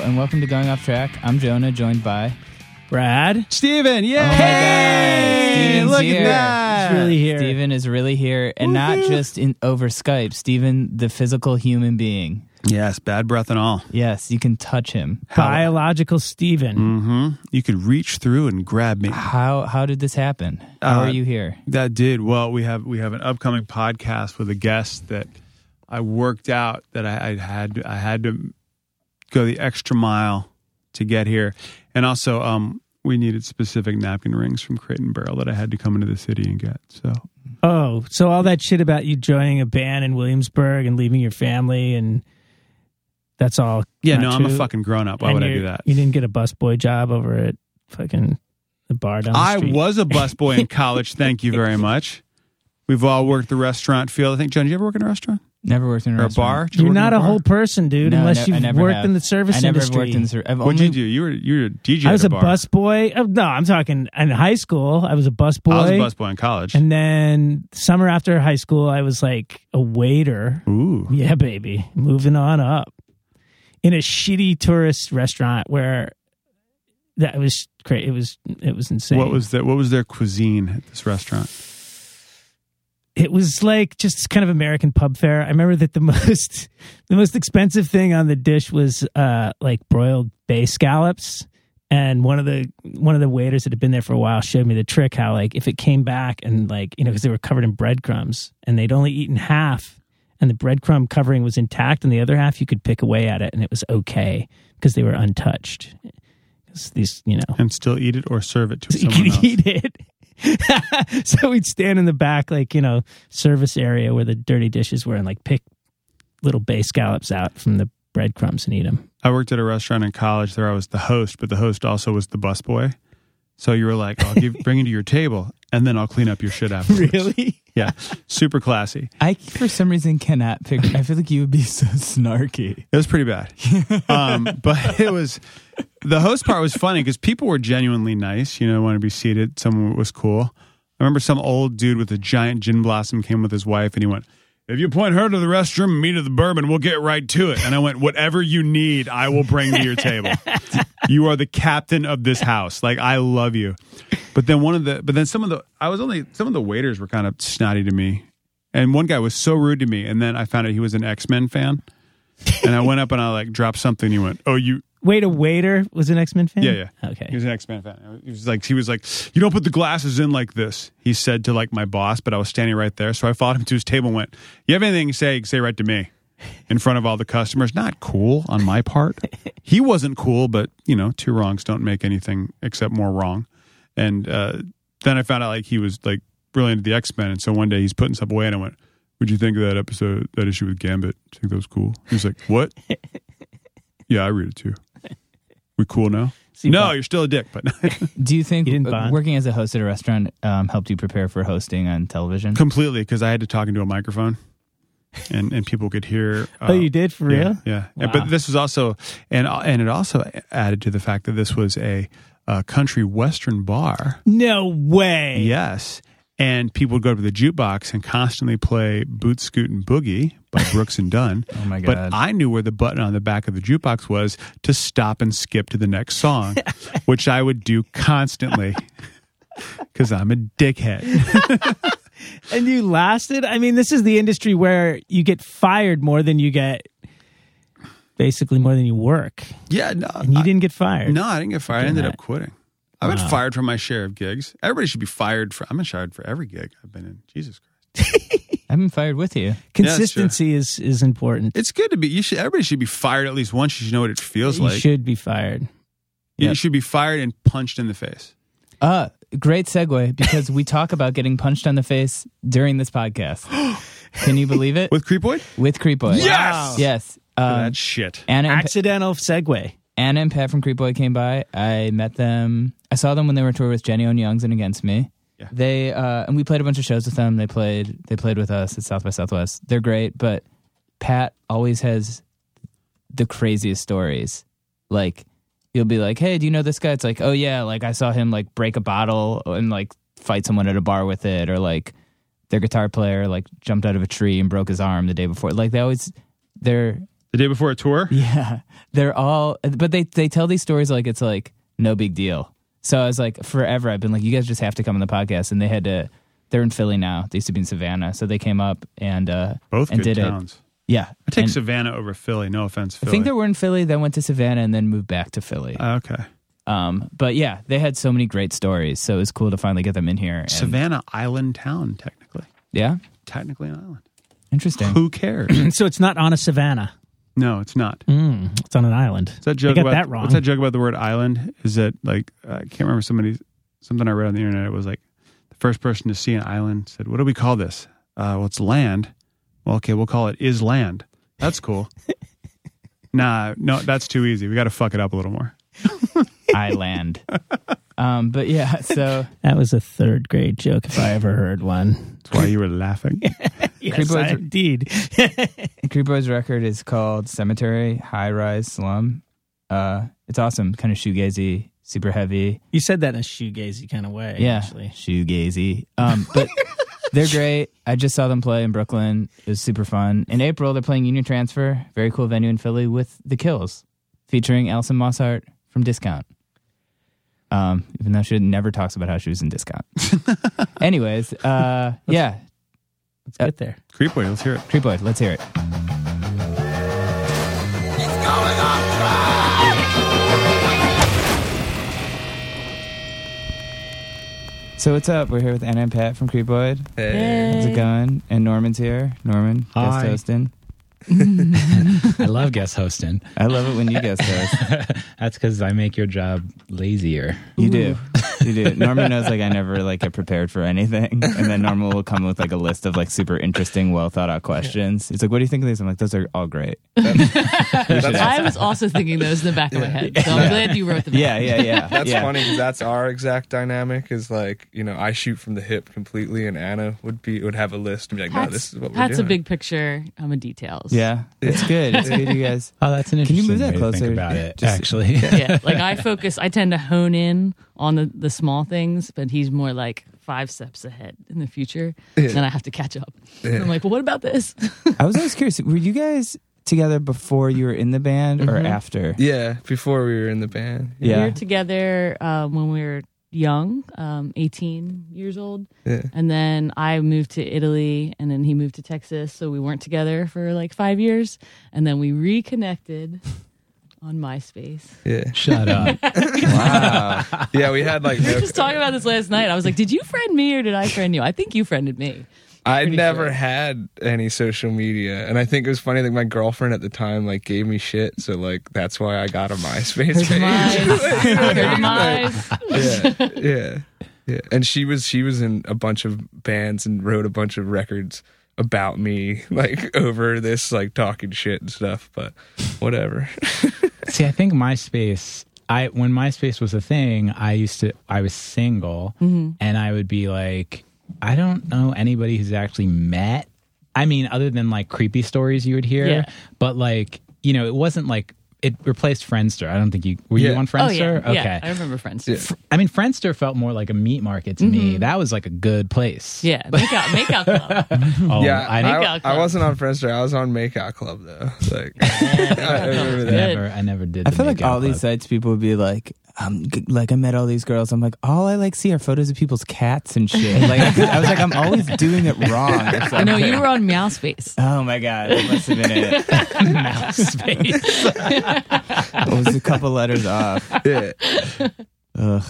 Hello, and welcome to Going Off Track. I'm Jonah, joined by. Brad. Steven, yeah. Oh my God, Steven's look here. at that. He's really here. Steven is really here, and not just in over Skype. Steven, the physical human being. Yes, bad breath and all. Yes, you can touch him. Biological Steven. Mm-hmm. You could reach through and grab me. How how did this happen? How Uh, are you here? That did well. We have we have an upcoming podcast with a guest that I worked out that I, I had I had to go the extra mile to get here, and also um, we needed specific napkin rings from Crate and Barrel that I had to come into the city and get. So Oh, so all that shit about you joining a band in Williamsburg and leaving your family and that's all. yeah, no, I'm a fucking grown up. Why And would I do that? You didn't get a busboy job over at fucking the bar down the I street. was a busboy in college. Thank you very much. We've all worked the restaurant field. I think John, did you ever work in a restaurant Never worked in a or a bar? Did you You're work in not a bar? whole person, dude, No, I unless ne- I you've never worked have. in the service I never industry. worked in. Ser- I've What'd only, you do? You were you were a DJ. I was at a bar. busboy. Oh, no, I'm talking in high school. I was a busboy. I was a busboy in college. And then summer after high school, I was like a waiter. Ooh, Yeah, baby. Moving on up. In a shitty tourist restaurant where that was great. It was it was insane. what was the, what was their cuisine at this restaurant? It was like just kind of American pub fare. I remember that the most the most expensive thing on the dish was uh like broiled bay scallops. And one of the one of the waiters that had been there for a while showed me the trick how like if it came back and like you know because they were covered in breadcrumbs and they'd only eaten half and the breadcrumb covering was intact and the other half you could pick away at it and it was okay because they were untouched. these you know And still eat it or serve it to you someone could else. eat it. so we'd stand in the back, like you know, service area where the dirty dishes were, and like pick little bay scallops out from the breadcrumbs and eat them. I worked at a restaurant in college. There I was the host, but the host also was the busboy. So you were like, "I'll give bring you to your table, and then I'll clean up your shit afterwards." Really? Yeah, super classy. I for some reason cannot picture. I feel like you would be so snarky. It was pretty bad. um, but it was the host part was funny because people were genuinely nice. You know, want to be seated. Someone was cool. I remember some old dude with a giant gin blossom came with his wife, and he went, "If you point her to the restroom, me to the bourbon, we'll get right to it." And I went, "Whatever you need, I will bring to your table. you are the captain of this house. Like I love you." But then one of the, but then some of the, I was only some of the waiters were kind of snotty to me, and one guy was so rude to me. And then I found out he was an X Men fan. And I went up and I like dropped something. He went, "Oh, you Wait, a waiter was an X Men fan. yeah, yeah. Okay, he was an X Men fan. He was like, he was like, you don't put the glasses in like this. He said to like my boss, but I was standing right there, so I followed him to his table and went, "You have anything to say? Say right to me." In front of all the customers, not cool on my part. He wasn't cool, but you know, two wrongs don't make anything except more wrong. And uh, then I found out like he was like really into the X Men, and so one day he's putting stuff away, and I went, "What'd you think of that episode, that issue with Gambit? Do you think that was cool?" He was like, "What?" yeah, I read it too. We cool now? See, no, Bob- you're still a dick, but Do you think You didn't uh, bond? working as a host at a restaurant um, helped you prepare for hosting on television? completely because I had to talk into a microphone, and and people could hear. Uh, oh, you did for yeah, real? Yeah, Wow. but this was also, and and it also added to the fact that this was a, uh country western bar. No way. Yes. And people would go to the jukebox and constantly play Boot Scootin' Boogie by Brooks and Dunn. Oh my god! But I knew where the button on the back of the jukebox was to stop and skip to the next song, which I would do constantly because I'm a dickhead. And you lasted. I mean, this is the industry where you get fired more than you get, basically more than you work. Yeah, no, And you didn't get fired. No, I didn't get fired. I ended that. up quitting. I've been fired from my share of gigs. Everybody should be fired for. I'm been fired for every gig I've been in. Jesus Christ, I've been fired with you. Consistency is is important. it's good to be. You should. Everybody should be fired at least once. You should know what it feels you like. should be fired. You Yep. should be fired and punched in the face. Uh, great segue because we talk about getting punched on the face during this podcast. Can you believe it? With Creepoid? With Creepoid. Yes! Yes. Um, that shit. Anna and, Accidental segue. Anna and Pat from Creepoid came by. I met them. I saw them when they were on tour with Jenny Owen Youngs and Against Me. Yeah. They uh, and we played a bunch of shows with them. They played. They played with us at South by Southwest. They're great, but Pat always has the craziest stories. Like you'll be like, "Hey, do you know this guy?" It's like, "Oh yeah, like I saw him like break a bottle and like fight someone at a bar with it," or like their guitar player like jumped out of a tree and broke his arm the day before. Like they always they're The day before a tour? Yeah, they're all, but they they tell these stories like it's like no big deal. So I was like, forever, I've been like, you guys just have to come on the podcast, and they had to. They're in Philly now. They used to be in Savannah, so they came up and uh, Both and good did it. towns. Yeah, I take And Savannah over Philly. No offense, I think they were in Philly, then went to Savannah, and then moved back to Philly. Uh, okay. Um, but yeah, they had so many great stories, so it was cool to finally get them in here. And, Savannah Island town, technically. yeah, Technically an island. interesting. Who cares? so it's not on a savannah. No, it's not. Mm, it's on an island. Is that joke got about that wrong. what's that joke about the word island? Is that like I can't remember somebody something I read on the internet. It was like the first person to see an island said, "What do we call this? Uh, well, it's land. Well, okay, we'll call it is land. That's cool. nah, no, that's too easy. We got to fuck it up a little more. Island. Um, but yeah, so That was a third grade joke if I ever heard one. That's why you were laughing. Yes, Boys indeed. Creepoid's record is called Cemetery High Rise Slum. Uh, it's awesome, kind of shoegazy, super heavy. You said that in a shoegazy kind of way. Yeah, actually. shoegazy. Um, but they're great. I just saw them play in Brooklyn. It was super fun. In April, they're playing Union Transfer, very cool venue in Philly with The Kills, featuring Alison Mosshart from Discount. Um, even though she never talks about how she was in Discount. Anyways, uh, yeah, Let's get there. Creepoid, let's hear it. Creepoid, let's hear it. So what's up? We're here with Anna and Pat from Creep Hey. How's it going? And Norman's here. Norman, Hi. guest hosting. I love guest hosting. I love it when you guest host. That's because I make your job lazier. You do. You do. Norman knows like I never like get prepared for anything. And then Norman will come with like a list of like super interesting, well thought out questions. He's like, What do you think of these? I'm like, those are all great. I was also thinking those in the back of my head. So I'm glad you wrote them. Yeah, yeah, yeah. That's yeah. funny because that's our exact dynamic. Is like you know I shoot from the hip completely, and Anna would be would have a list and be like, no, this is what we're Pat's doing. That's a big picture. Um, I'm a details. Yeah. It's good. It's good, you guys. Oh, that's an interesting. Can you move that way closer? about it. Just- actually, yeah. Like I focus. I tend to hone in on the, the small things, but he's more like five steps ahead in the future. Yeah. Then I have to catch up. Yeah. I'm like, well, what about this? I was always curious. Were you guys together before you were in the band or Mhm. after? Yeah, before we were in the band. Yeah. We were together um, when we were young, um, 18 years old. Yeah. And then I moved to Italy and then he moved to Texas. So we weren't together for like five years. And then we reconnected on MySpace. Yeah, shut up. Wow. yeah. We had like We no, were just talking about this last night. I was like, did you friend me or did I friend you? I think you friended me. I never sure. had any social media, and I think it was funny. Like my girlfriend at the time, like gave me shit, so like that's why I got a MySpace page. mice. Heard mice. yeah, yeah, yeah. And she was she was in a bunch of bands and wrote a bunch of records about me, like over this like talking shit and stuff. But whatever. See, I think MySpace. I when MySpace was a thing, I used to. I was single, Mm-hmm. and I would be like, I don't know anybody who's actually met. I mean, other than like creepy stories you would hear, Yeah. but like you know, it wasn't like it replaced Friendster. I don't think you were you Yeah. on Oh, Friendster. yeah. Okay. Yeah, I remember friends. Yeah. Yeah, I mean, Friendster felt more like a meat market to me. Mm-hmm. That was like a good place. Yeah, out, make out club. Oh, yeah, I, I, Makeout I, Club. wasn't on Friendster. I was on Makeout Club though. Like, I remember that. Never, I never did. I the feel like makeout all these sites people would be like, um, g- like I met all these girls. I'm like, all I like see are photos of people's cats and shit. Like I, could- I was like, I'm always doing it wrong. or I know you were on Meowspace. Oh my god, that must have been it. mouse space. It was a couple letters off. Yeah. Ugh.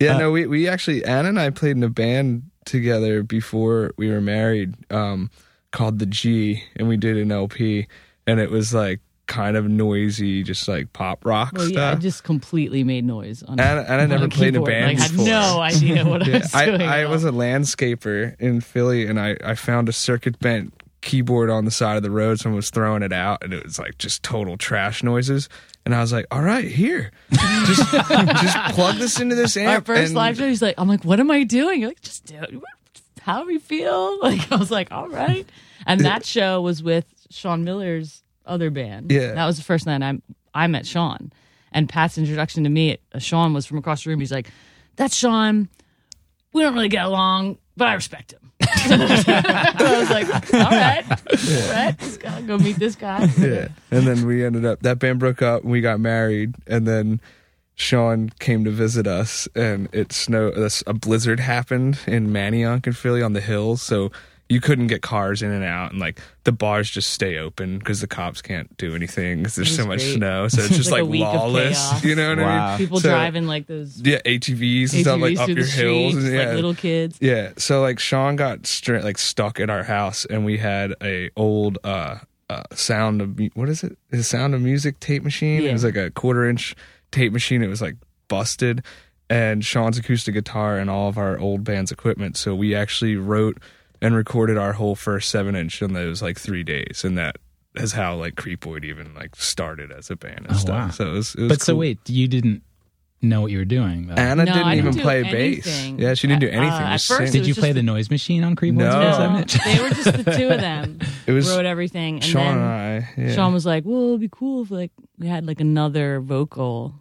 Yeah, no, we, we actually Anna and I played in a band together before we were married, um, called the G, and we did an LP, and it was like kind of noisy, just like pop rock Well, yeah, I stuff. just completely made noise on. Anna, Anna on never a played in a band Like, I had before. no idea what I was I, doing. I at was a landscaper in Philly, and I, I found a circuit bent keyboard on the side of the road. Someone was throwing it out, and it was like just total trash noises. And I was like, "All right, here, just just plug this into this amp." Our first and- live show, he's like, I'm like, what am I doing? You're like, just do it. However you feel. Like, I was like, all right. And that show was with Sean Miller's other band. Yeah. That was the first night I, I met Sean. And Pat's introduction to me, uh, Sean was from across the room. He's like, that's Sean. We don't really get along, but I respect him. I was like, all right, all right, let's go, go meet this guy. yeah. And then we ended up that band broke up and we got married and then Sean came to visit us and it snowed a blizzard happened in Manayunk in Philly on the hills so you couldn't get cars in and out and like the bars just stay open because the cops can't do anything because there's so much great. snow so it's just like like, a week of lawless you know what I mean People So- driving like those yeah ATVs and stuff like up your the hills streets, and yeah like little kids. yeah, so like Sean got stra- like stuck at our house, and we had a old uh, uh sound of what is it? The sound of music tape machine. It was like a quarter inch tape machine. It was like busted, and Sean's acoustic guitar and all of our old band's equipment. So we actually wrote and recorded our whole first seven inch in those like three days, and that is how like Creepoid even like started as a band and Oh, stuff. wow. So it was, it was But so wait, you didn't know what you were doing. Though. Anna No, didn't I even didn't do play bass. anything. Yeah, she didn't do Uh, anything. at first Did you play just- the noise machine on Creep No. No, they were just the two of them. It was wrote everything, and Sean then and I. Yeah. Sean was like, "Well, it'd be cool if like we had like another vocal,"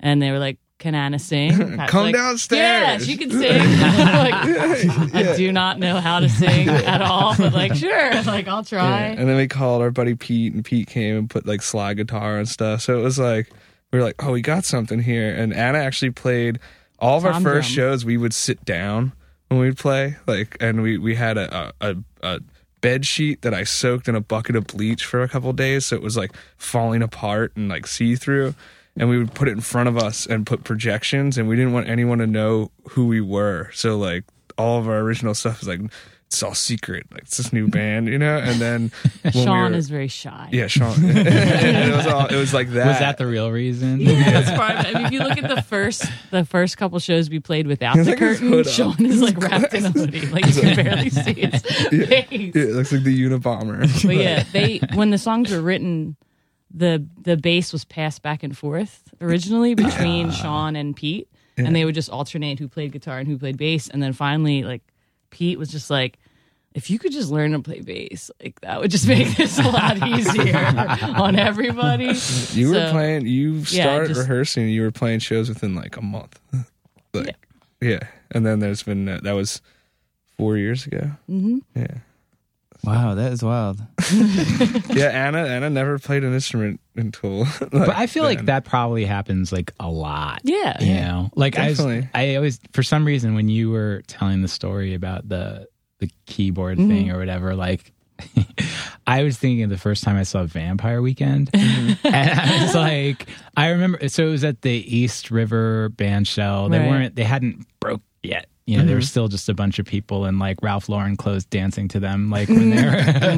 and they were like, "Can Anna sing?" Pat's Come like, downstairs. Yeah, she can sing. like, I do not know how to sing at all, but like, sure, like I'll Yeah. try. And then we called our buddy Pete, and Pete came and put like slide guitar and stuff. So it was like we were like, oh, we got something here. And Anna actually played all of our first drum. shows. We would sit down when we'd play, like, and we we had a a, a, a bed sheet that I soaked in a bucket of bleach for a couple days, so it was like falling apart and like see through. And we would put it in front of us and put projections, and we didn't want anyone to know who we were. So like all of our original stuff is like it's all secret, like it's this new band, you know. And then when we Sean were- is very shy. yeah, Sean. it was all it was like that. Was that the real reason? That's part of it. I mean, if you look at the first the first couple shows we played without He's the like his curtain. Sean is like wrapped in a hoodie, like you can barely see his face. Yeah, it looks like the Unabomber. But yeah, they when the songs were written, the the bass was passed back and forth originally between Sean and Pete, and they would just alternate who played guitar and who played bass, and then finally, like Pete was just like. If you could just learn to play bass, like that would just make this a lot easier on everybody. You were So- playing. You Yeah, started just- rehearsing. You were playing shows within like a month. Like, yeah. And then there's been uh, that was four years ago. hmm Yeah, Wow, that is wild. yeah. Anna Anna never played an instrument until. Like, but I feel like that probably happens like a lot. Yeah. You know, like I was, I always, for some reason, when you were telling the story about the the keyboard Mm-hmm. thing or whatever, like I was thinking of the first time I saw Vampire Weekend, Mm-hmm. and I was like, I remember. So it was at the East River Band Shell. They Right. weren't, they hadn't broke yet. You know, there Mm-hmm. was still just a bunch of people and like Ralph Lauren clothes dancing to them, like when they were. Oh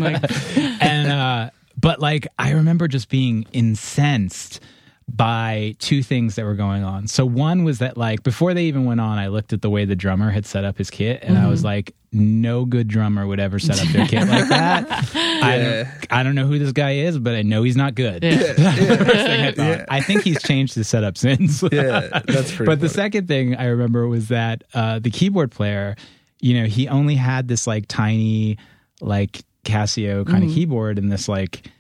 and uh but like I remember just being incensed by two things that were going on. So one was that like before they even went on, I looked at the way the drummer had set up his kit and I was like, no good drummer would ever set up their kit like that. I don't I don't know who this guy is, but I know he's not good. Yeah. First thing I. I think he's changed his setup since. Yeah, that's pretty. But the second thing I remember was that uh, the keyboard player, you know, he only had this like tiny, like Casio kind of keyboard and this like,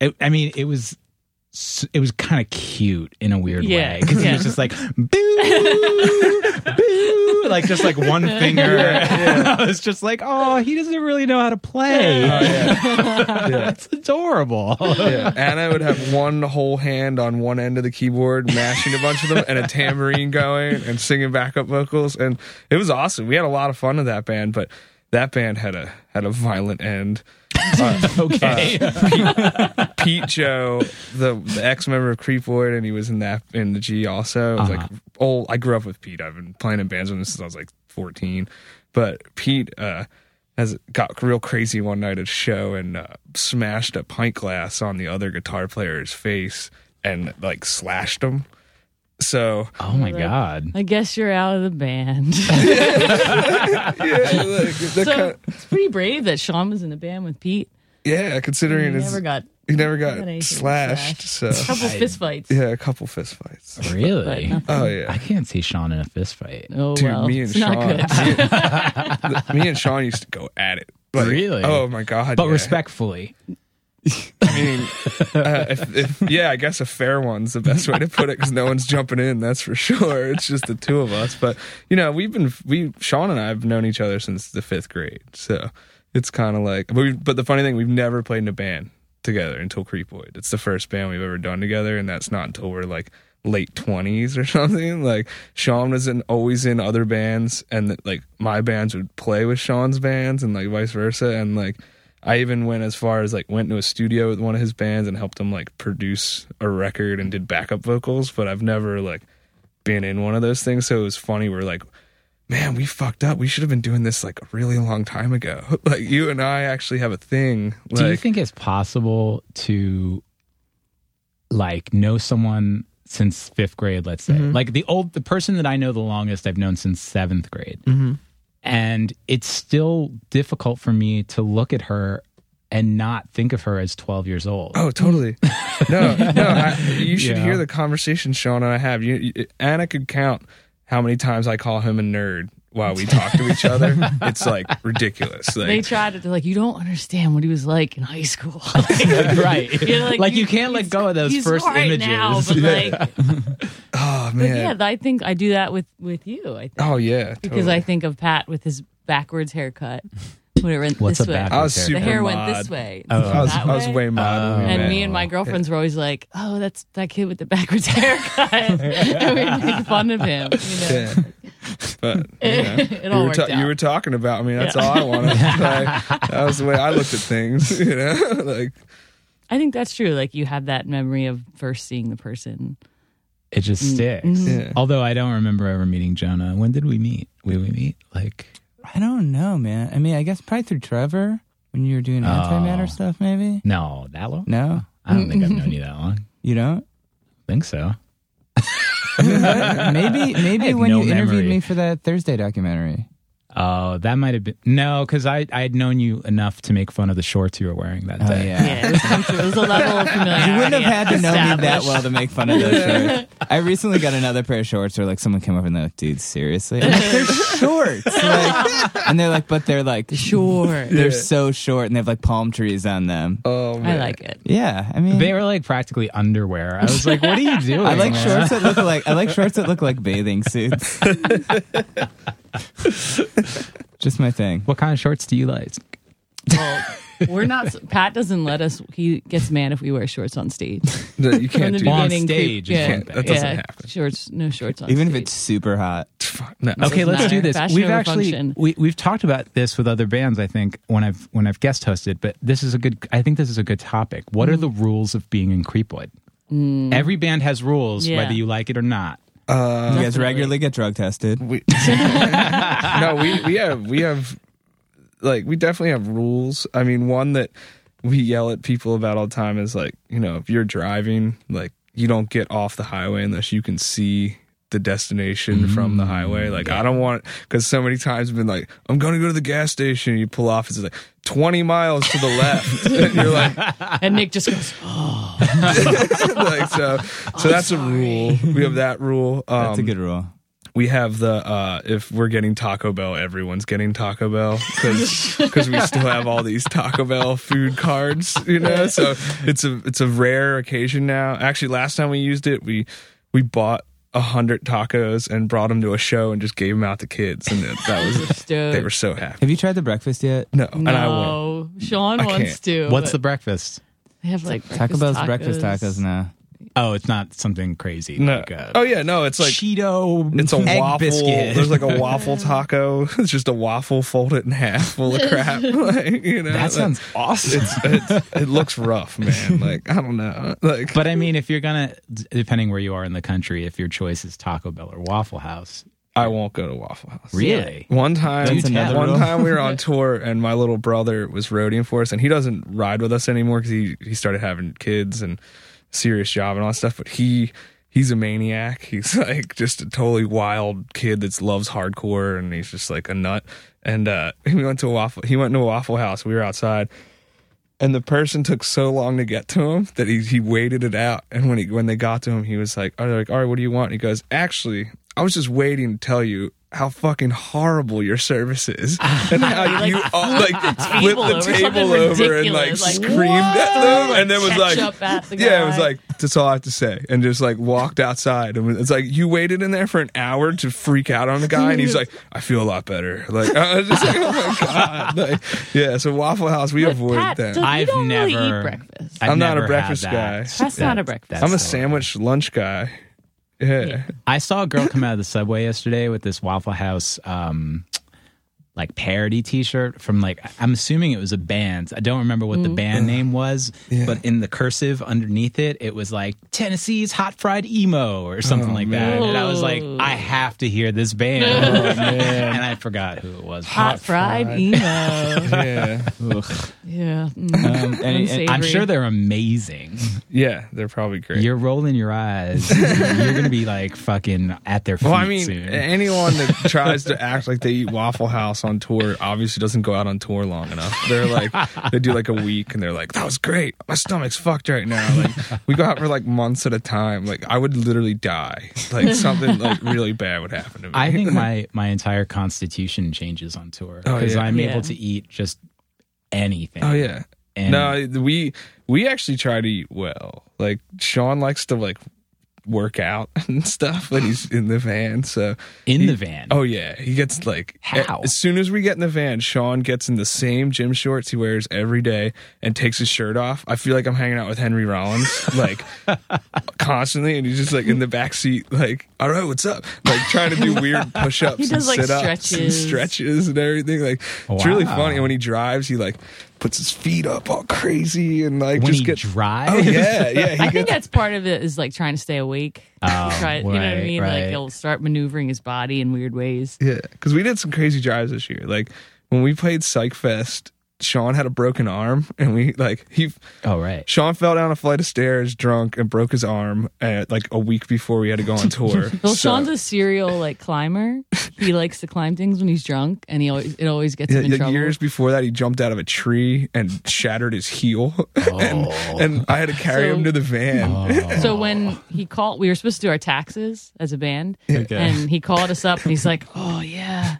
it, I mean, it was. S- It was kind of cute in a weird Yeah, way because he was just like boo, boo, like just like one finger. I was just like, oh, he doesn't really know how to play. Oh, That's adorable. yeah, Anna would have one whole hand on one end of the keyboard, mashing a bunch of them, and a tambourine going and singing backup vocals, and it was awesome. We had a lot of fun with that band, but that band had a had a violent end. Uh, okay. Pete Joe, the, the ex member of Creepoid, and he was in that in the G also. It was like old. I grew up with Pete. I've been playing in bands with him since I was like fourteen. But Pete uh, has got real crazy one night at a show and uh, smashed a pint glass on the other guitar player's face and like slashed him. So oh my god. I guess you're out of the band. yeah, like, so kinda- it's pretty brave that Sean was in the band with Pete. yeah, He considering it's never got he never got got anything slashed. So a couple fist fights. yeah, a couple fist fights. Really? oh yeah. I can't see Sean in a fist fight. Oh Dude, well, me and it's not Sean, good. me and Sean used to go at it. Like, Really? Oh my god! But yeah. respectfully. I mean, uh, if, if, yeah, I guess a fair one's the best way to put it because no one's jumping in. That's for sure. It's just the two of us. But you know, we've been we Sean and I have known each other since the fifth grade, so it's kind of like. But, we, but the funny thing, we've never played in a band together until Creepoid. It's the first band we've ever done together, and that's not until we're like late twenties or something. Like Sean was in, always in other bands, and like my bands would play with Sean's bands, and like vice versa, and like I even went as far as like went to a studio with one of his bands and helped him like produce a record and did backup vocals, but I've never like been in one of those things. So it was funny. We're like, man, we fucked up. We should have been doing this like a really long time ago. like you and I actually have a thing. Like, Do you think it's possible to like know someone since fifth grade, let's say? Mm-hmm. Like the old the person that I know the longest I've known since seventh grade. Mm-hmm. And it's still difficult for me to look at her and not think of her as 12 years old. Oh, totally. No, no. I, you should Yeah. hear the conversation Sean and I have. You, you, Anna could count how many times I call him a nerd while we talk to each other. It's like ridiculous. They tried to they're like, you don't understand what he was like in high school. right. You're like, you can't let go of those he's first all right images. Now, but like, oh but man. yeah, I think I do that with with you. I think oh yeah. because totally. I think of Pat with his backwards haircut when it went What's this a way. backwards I was super the hair mod. went this way. Oh. I was, that I was way way. mod. when we oh. And met. me and my girlfriends were always like, "Oh, that's that kid with the backwards haircut," and we'd make fun of him. You know? Yeah. But you, know, It all you, were ta- out. you were talking about me. That's Yeah. all I wanted. Like, that was the way I looked at things. You know, like I think that's true. Like you have that memory of first seeing the person. It just Mm, sticks. mm-hmm. Yeah. Although I don't remember ever meeting Jonah. When did we meet? Did we meet? Like, I don't know, man. I mean, I guess probably through Trevor when you were doing antimatter Oh. stuff, maybe. no, that long? No, I don't think I've known you that long. you don't. think so. maybe, maybe when no you interviewed me for that Thursday documentary. Oh, that might have been no, because I I had known you enough to make fun of the shorts you were wearing that Oh day. yeah. Yeah, it was comfortable. It was a level of familiarity. You wouldn't have had to know me that established. well to make fun of those shorts. I recently got another pair of shorts where like someone came over and they're like, dude, seriously? I'm like, they're shorts. Like, and they're like, but they're like, Sure. they're so short and they have like palm trees on them. oh I man. like it. Yeah. I mean, They were like practically underwear. I was like, what are you doing? I like man? shorts that look like, I like shorts that look like bathing suits. Just my thing. What kind of shorts do you like? Well, we're not. Pat doesn't let us. He gets mad if we wear shorts on stage. No, you can't the do On that. beginning, stage, you yeah, can't- that doesn't yeah, happen. Shorts, no shorts on. Even if it's super hot. No. Okay, let's do this. Fashion we've actually function. we we've talked about this with other bands. I think when I've when I've guest hosted, but this is a good. I think this is a good topic. What are mm. the rules of being in Creepoid? Mm. Every band has rules, Yeah. whether you like it or not. Uh, you guys regularly get drug tested. we, no, we we have we have like we definitely have rules. I mean, one that we yell at people about all the time is like, you know, if you're driving, like you don't get off the highway unless you can see the destination from the highway. Like I don't want because so many times I've been like, I'm gonna go to the gas station. You pull off, it's like 20 miles to the left. and you're like, and Nick just goes, oh, like so. So that's a rule. We have that rule. Um, That's a good rule. we have the uh if we're getting Taco Bell, everyone's getting Taco Bell because we still have all these Taco Bell food cards, you know. So it's a it's a rare occasion now. Actually, last time we used it, we we bought a hundred tacos and brought them to a show and just gave them out to kids, and it, that was stoked. they were so happy. Have you tried the breakfast yet? No, and I won't. no, Sean I wants can't. to. What's the breakfast? they have like Taco Bell's breakfast tacos now. Oh, it's not something crazy. No. Like a Oh yeah, no, it's like Cheeto. It's a waffle. biscuit. There's like a waffle taco. It's just a waffle folded in half, full of crap. like, you know, that like, sounds awesome. It's, it's, it looks rough, man. Like I don't know. Like, But I mean, if you're gonna, depending where you are in the country, if your choice is Taco Bell or Waffle House, I won't go to Waffle House. really, One time, one time we were on tour, and my little brother was roadieing for us, and he doesn't ride with us anymore because he he started having kids and serious job and all that stuff. But he he's a maniac. He's like just a totally wild kid that loves hardcore, and he's just like a nut. And uh, we went to a waffle. He went to a Waffle House. We were outside. And the person took so long to get to him that he, he waited it out. And when he when they got to him, he was like, "Are they like, all right, what do you want?" And he goes, "Actually, I was just waiting to tell you how fucking horrible your service is. And how Like, you uh, like flipped the table over and like like, screamed at them and then was like the yeah it was like that's all I have to say. And just like walked outside and it's like you waited in there for an hour to freak out on the guy and he's like I feel a lot better. Like I was just like oh my god. Like, yeah so Waffle House we But avoid Pat, them. I've don't really never- eat breakfast. I've I'm not a breakfast had guy. that. That's not a breakfast. I'm a sandwich lunch guy yeah. I saw a girl come out of the subway yesterday with this Waffle House um like parody t-shirt from like I'm assuming it was a band. I don't remember what the band name was, but in the cursive underneath it it was like Tennessee's Hot Fried Emo or something like that. And I was like I have to hear this band. and I forgot who it was. hot fried emo. yeah yeah. Mm. Um, and- and I'm sure they're amazing. yeah they're probably great You're rolling your eyes. You're gonna be like fucking at their feet Well, I mean, soon. anyone that tries to act like they eat Waffle House on tour obviously doesn't go out on tour long enough. They're like, they do like a week and they're like, that was great. My stomach's fucked right now. Like, we go out for like months at a time. Like, I would literally die. Like, something like really bad would happen to me. I think my my entire constitution changes on tour Oh, because yeah. I'm Yeah. able to eat just anything. oh, yeah. And no, we we actually try to eat well. Like Sean likes to like work out and stuff when he's in the van. So in he- the van. Oh yeah, he gets like How? As soon as we get in the van, Sean gets in the same gym shorts he wears every day and takes his shirt off. I feel like I'm hanging out with Henry Rollins like constantly, and he's just like in the back seat, like, "All right, what's up?" Like trying to do weird push-ups He does, and like, sit-ups and stretches. stretches and everything. Like it's really funny. And when he drives, he like puts his feet up all crazy and like when just he gets. drives. Oh yeah, yeah. I think gets that's part of it is like trying to stay awake. Oh, Try, you know what I mean? right. Like he'll start maneuvering his body in weird ways. Yeah, because we did some crazy drives this year. Like when we played Psych Fest, Sean had a broken arm, and we like he Oh right. Sean fell down a flight of stairs drunk and broke his arm at like a week before we had to go on tour. Well, So- Sean's a serial like climber. He likes to climb things when he's drunk, and he always it always gets him in trouble. years before that, he jumped out of a tree and shattered his heel, and, oh. and I had to carry So- him to the van. So when he called, we were supposed to do our taxes as a band, Okay. and he called us up and he's like, "Oh yeah,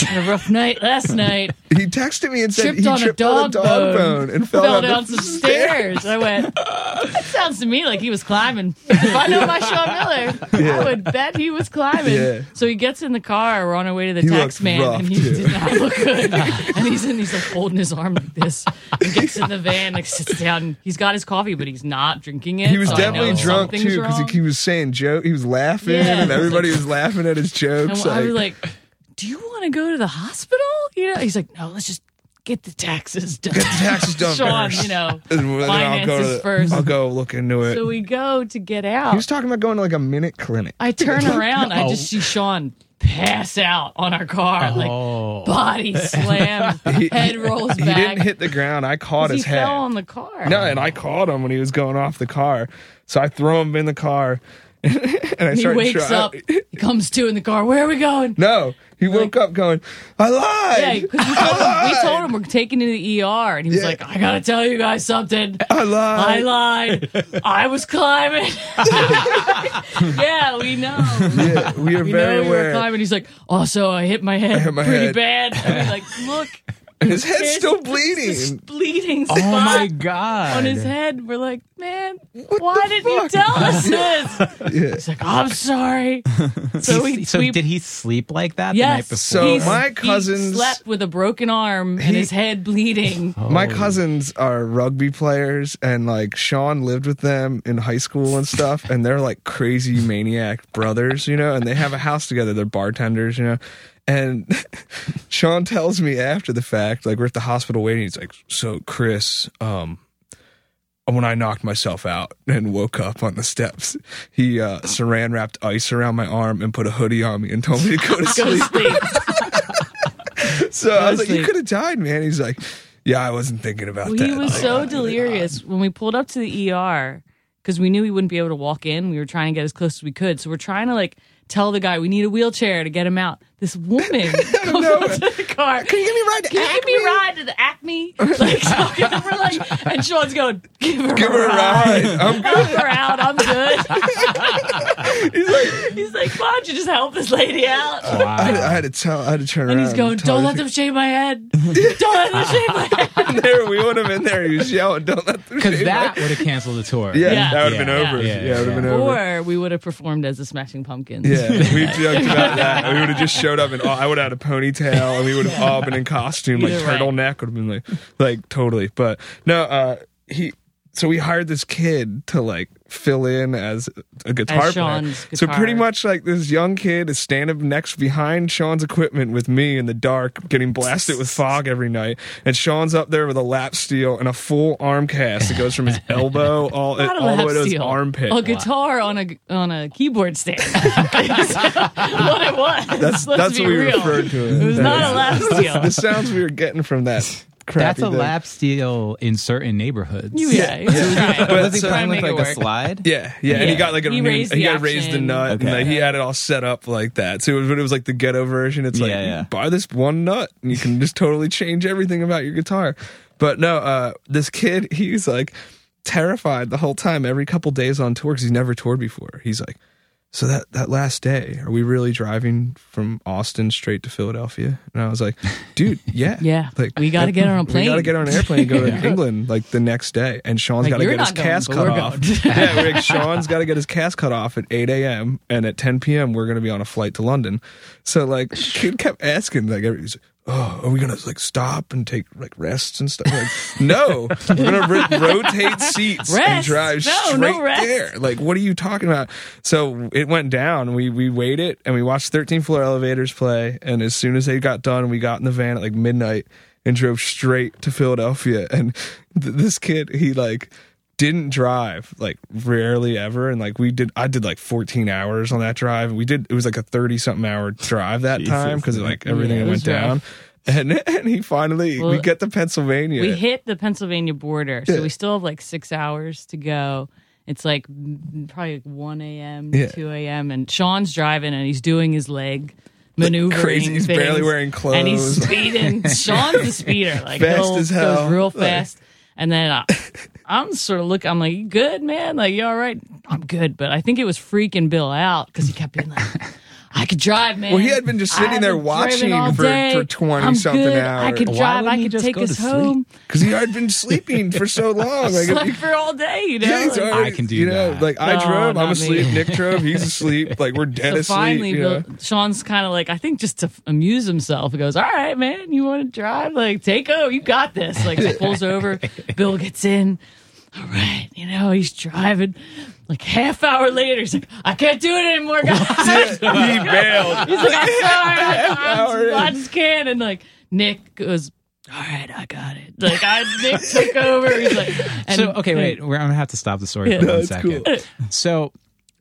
had a rough night last night. He texted me and said Tripped he tripped dog, on a dog bone, and fell, Fell down, down some stairs." I went, "That sounds to me like he was climbing." If I know my Sean Miller, I would bet he was climbing. Yeah. So he gets in the car. We're on our way to the He tax man, rough, and he too. did not look good. and he's in, he's like holding his arm like this. And gets in the van, like sits down. He's got his coffee, but he's not drinking it. He was oh, so definitely drunk too because he, he was saying joke. He was laughing, Yeah. and everybody was laughing at his And jokes. I was like, "Do you want to go to the hospital?" You know, he's like, "No, let's just get the taxes done." Get the taxes done Sean, first. you know, And then I'll go to finances the, first. I'll go look into it. So we go to get out. he was talking about going to like a minute clinic. I turn around, I just see Sean pass out on our car, oh. like Oh. body slammed, He- head rolls He didn't hit the ground. I caught he his head. fell on the car. no, and I caught him when he was going off the car. So I throw him in the car, and I he start wakes up, he comes to in the car. Where are we going? No, he woke up going, "I Yeah, we, told him, we told him we're taking him to the ER, and he was Yeah. like, "I gotta tell you guys something. I lied. I lied." lied. I was climbing. yeah, we know. Yeah, we are We very know you were climbing. He's like, also, I hit my head hit my pretty head. bad. I mean, like, look, And his head's there's still this- bleeding. this bleeding Oh my god. on his head. We're like, man, why the didn't you fuck?" tell us this? Yeah. He's like, I'm sorry. So we, so we did he sleep like that yes, the night before? So he's- my he cousins- slept with a broken arm and He- his head bleeding. My cousins are rugby players, and like Sean lived with them in high school and stuff, and they're like crazy maniac brothers, you know, and they have a house together. They're bartenders, you know. And Sean tells me after the fact, like we're at the hospital waiting, he's like, So, Chris, um, when I knocked myself out and woke up on the steps, he uh, saran wrapped ice around my arm and put a hoodie on me and told me to go to Go sleep. So I was like, You could have died, man. He's like, Yeah, I wasn't thinking about Well, that. he was Like, so delirious when we pulled up to the ER because we knew he wouldn't be able to walk in. We were trying to get as close as we could, so we're trying to like tell the guy we need a wheelchair to get him out. This woman comes up to the car. Can you give me a ride to Can you give me a ride to the Acme? Like, so, and we're like, and Sean's going, give her, Give a her a ride. ride. I'm good. Help her out. I'm good. He's like, why don't you just help this lady out? I, had, I had to tell. I had to turn And around. he's going, tell don't let them shave my head. Don't let them shave my head. And there we would have been there. He was yelling, "Don't let them." Because shave that my-" would have canceled the tour. Yeah, Yeah. that would have been Yeah. over. Yeah. Yeah, Yeah. it would have been over. Or we would have performed as the Smashing Pumpkins. Yeah, we joked about that. We would have just showed up and I would have had a ponytail and we would have all been in costume, like turtleneck would have been like, like totally. But no, uh, he. So we hired this kid to like fill in as a guitar As player. Sean's So pretty much like this young kid is standing next behind Sean's equipment with me in the dark, getting blasted with fog every night, and Sean's up there with a lap steel and a full arm cast that goes from his elbow all, a all the way to his armpit. A guitar on a on a keyboard stand. That's what it was. That's that's what we real. referred to it. It was not a lap steel. the sounds we were getting from that. Crappy That's a thing. lap steel in certain neighborhoods. You- yeah, he was trying. But Was he so- playing with Make it like a work. slide? Yeah. Yeah, and he Yeah. got like a He new- raised he the got raised the action. nut, and Okay. like, he had it all set up like that. So it was, it was like the ghetto version. It's like Yeah, yeah. buy this one nut, and you can just totally change everything about your guitar. But no, uh, this kid, he's like terrified the whole time. Every couple days on tour because he's never toured before. He's like, so that that last day, are we really driving from Austin straight to Philadelphia? And I was like, dude, yeah, Yeah. Like We gotta get on a plane. We got to get on an airplane and go to England like the next day. And Sean's Like, got to get his going, cast cut off. yeah, like, Sean's got to get his cast cut off at 8 a.m. And at 10 p.m. we're going to be on a flight to London. So like, kid kept asking like, every- like, oh, are we gonna like stop and take like rests and stuff? Like, no, we're gonna ro- rotate seats and drive No, straight no there. Like, what are you talking about? So it went down. We we waited and we watched 13 floor elevators play. And as soon as they got done, we got in the van at like midnight and drove straight to Philadelphia. And th- this kid, he like didn't drive like rarely ever and like we did i did like 14 hours on that drive we did it was like a 30 something hour drive that Jesus, time because like everything Yeah, went rough. down and and he finally we get to pennsylvania We hit the Pennsylvania border, so Yeah. we still have like six hours to go. It's like probably like 1 a.m., Yeah. 2 a.m., and Sean's driving and he's doing his leg maneuvering. crazy. He's barely wearing clothes. And he's speeding. Sean's the speeder. Like, Fast he'll as hell. goes real Like- fast. And then I, uh, I'm sort of looking, I'm like, you good, man? Like, you all right? I'm good. But I think it was freaking Bill out because he kept being like, I could drive, man. Well, he had been just sitting there watching for- for 20 I'm something good. I could drive. I could just take us home. because he had been sleeping for so long like Slept he- for all day, you know. yeah, Like, already, I can do you know, that. like I No, drove, I'm asleep. me. Nick drove, he's asleep. Like we're dead so asleep. finally, you Bill, know? Sean's kind of like, I think just to amuse himself, he goes, "All right, man, you want to drive? Like, take over. You got this." Like, he pulls over. Bill gets in. All right, you know he's driving. Like half hour later, he's like, "I can't do it anymore, guys." he bailed. He's like, "I'm sorry, hour I'm, I just can't." And like Nick goes, "All right, I got it." Like I, Nick took over. He's like, and, so okay, wait, we're, I'm gonna have to stop the story Yeah. for No, one it's cool. So.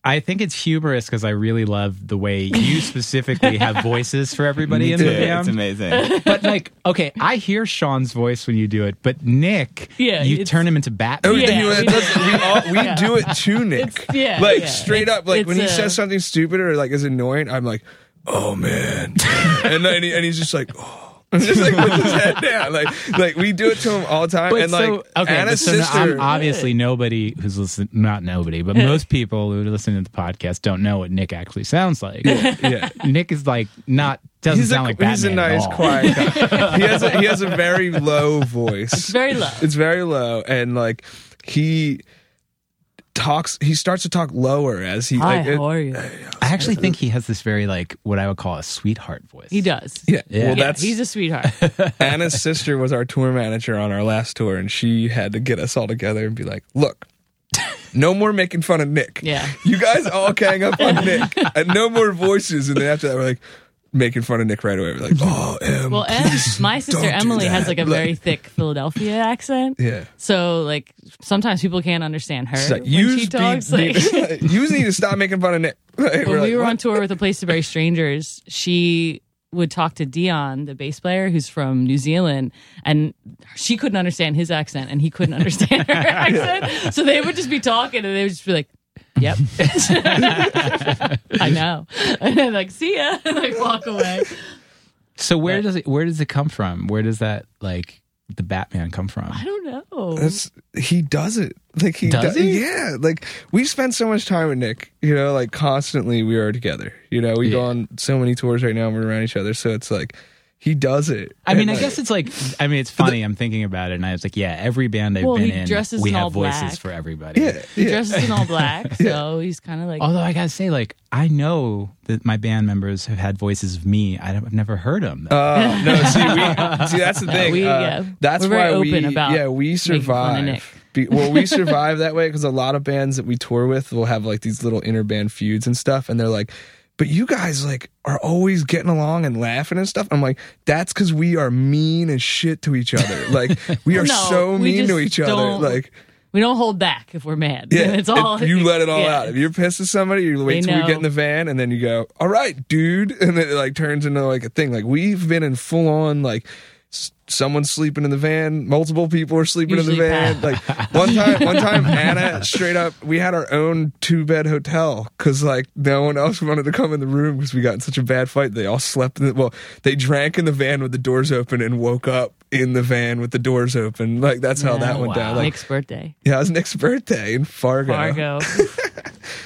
I think it's humorous because I really love the way you specifically have voices for everybody in the band. it's amazing. But like, okay, I hear Sean's voice when you do it, but Nick, Yeah, you it's- turn him into Oh, Batman. Yeah, you know, we that's- we, all, we Yeah. do it to Nick. It's- yeah, like yeah. straight It's- up. Like when he it's a- says uh, something stupid or like is annoying, I'm like, oh man, and then he, and he's just like, oh. just like puts his head down, like like we do it to him all the time, But and like okay, Anna's so sister. I'm- obviously nobody who's listening, not nobody, but most people who are listening to the podcast don't know what Nick actually sounds like. yeah, Nick is like not doesn't he's sound a like Batman. he's a at nice, all. quiet guy. he has a he has a very low voice. It's very low. It's very low, and like he talks. He starts to talk lower as he. Hi, like, it- how are you? I actually think he has this very like what I would call a sweetheart voice. He does. yeah, Yeah. well, Yeah, that's he's a sweetheart. Anna's sister was our tour manager on our last tour, and she had to get us all together and be like, "Look, no more making fun of Nick. Yeah. you guys all gang up on Nick, and no more voices." And then after that, we're like making fun of Nick right away. We're like, mm-hmm. "Oh, Em, Well, Em, my sister Emily has like a Like- very thick Philadelphia accent. yeah." So like sometimes people can't understand her She's like, when "You she talks. need, Like you need to stop making fun of Nick." Like, when we're we like, were "What?" on tour with a place to bury strangers, she would talk to Dion, the bass player who's from New Zealand, and she couldn't understand his accent, and he couldn't understand her accent. So they would just be talking, and they would just be like. Yep, I know. And then like, see ya, and like walk away. So where does it where does it come from? Where does that like the Batman come from? I don't know. That's he does it. Like he Does do- he? Yeah. Like we spend so much time with Nick. You know, like constantly we are together. You know, we go on so many tours right now. and We're around each other. So it's like he does it. I mean, And, I guess it's like, I mean, it's funny. I'm thinking about it, and I was like, yeah, every band I've Well, been he in, dresses we in have all voices black. for everybody. yeah, He yeah. dresses in all black, so he's kind of like. Although I gotta say, like, I know that my band members have had voices of me. I don't- I've never heard them. Uh, no, see, we, see, that's the thing. We- Uh, yeah. that's We're why very we, open about yeah, we making fun of Nick. survive. Be, well, we survive that way because a lot of bands that we tour with will have like these little inner band feuds and stuff, and they're like, "But you guys like are always getting along and laughing and stuff." I'm like, "That's because we are mean as shit to each other. Like we are No, so we mean to each other. Like." we don't hold back if we're mad. Yeah, it's all if you let it all yeah. out. If you're pissed at somebody, you wait They till we get in the van, and then you go, "All right, dude," and then it like turns into like a thing. Like we've been in full on like someone's sleeping in the van, multiple people are sleeping in the van. Pat. Like one time, one time, Anna straight up, we had our own two bed hotel because like no one else wanted to come in the room because we got in such a bad fight. They all slept in the well, they drank in the van with the doors open and woke up in the van with the doors open. Like that's how that went down. Like Nick's birthday. yeah, it was Nick's birthday in Fargo. Fargo.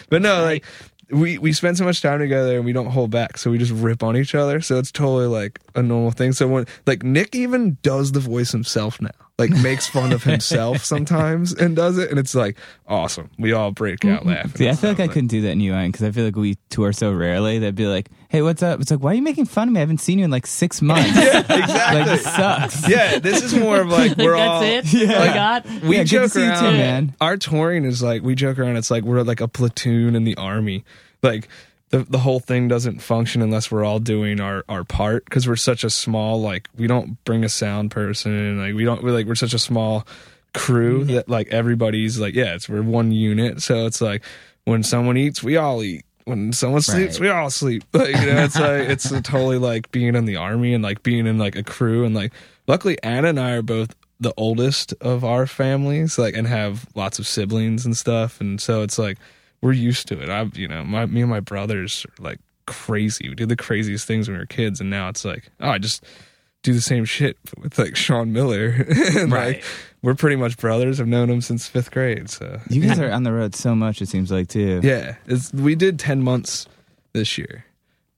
But no, like we we spend so much time together and we don't hold back, so we just rip on each other. So it's totally like a normal thing. So when like Nick even does the voice himself now, like makes fun of himself sometimes and does it, and it's like awesome. We all break out mm-hmm. laughing. See, I feel like. I couldn't do that in UN because I feel like we tour so rarely. They'd be like, "Hey, what's up?" It's like, "Why are you making fun of me? I haven't seen you in like six months. Yeah, like exactly. this sucks." yeah, this is more of like Like, we're that's all it. Yeah. Oh I got. we Yeah, joke around. too, man. Our touring is like we joke around. It's like we're like a platoon in the army. Like the the whole thing doesn't function unless we're all doing our our part because we're such a small. Like we don't bring a sound person. Like we don't. We're like we're such a small crew mm-hmm. that like everybody's like yeah. It's we're one unit. So it's like when someone eats, we all eat. When someone sleeps, Right. we all sleep. Like, you know, it's like it's totally like being in the army and like being in like a crew and like luckily Anna and I are both the oldest of our families, like and have lots of siblings and stuff. And so it's like we're used to it. I've you know, my me and my brothers are like crazy. We did the craziest things when we were kids and now it's like, oh I just do the same shit with like Sean Miller. and Right. like we're pretty much brothers. I've known him since fifth grade. So You guys are on the road so much. It seems like too. yeah, it's, we did ten months this year,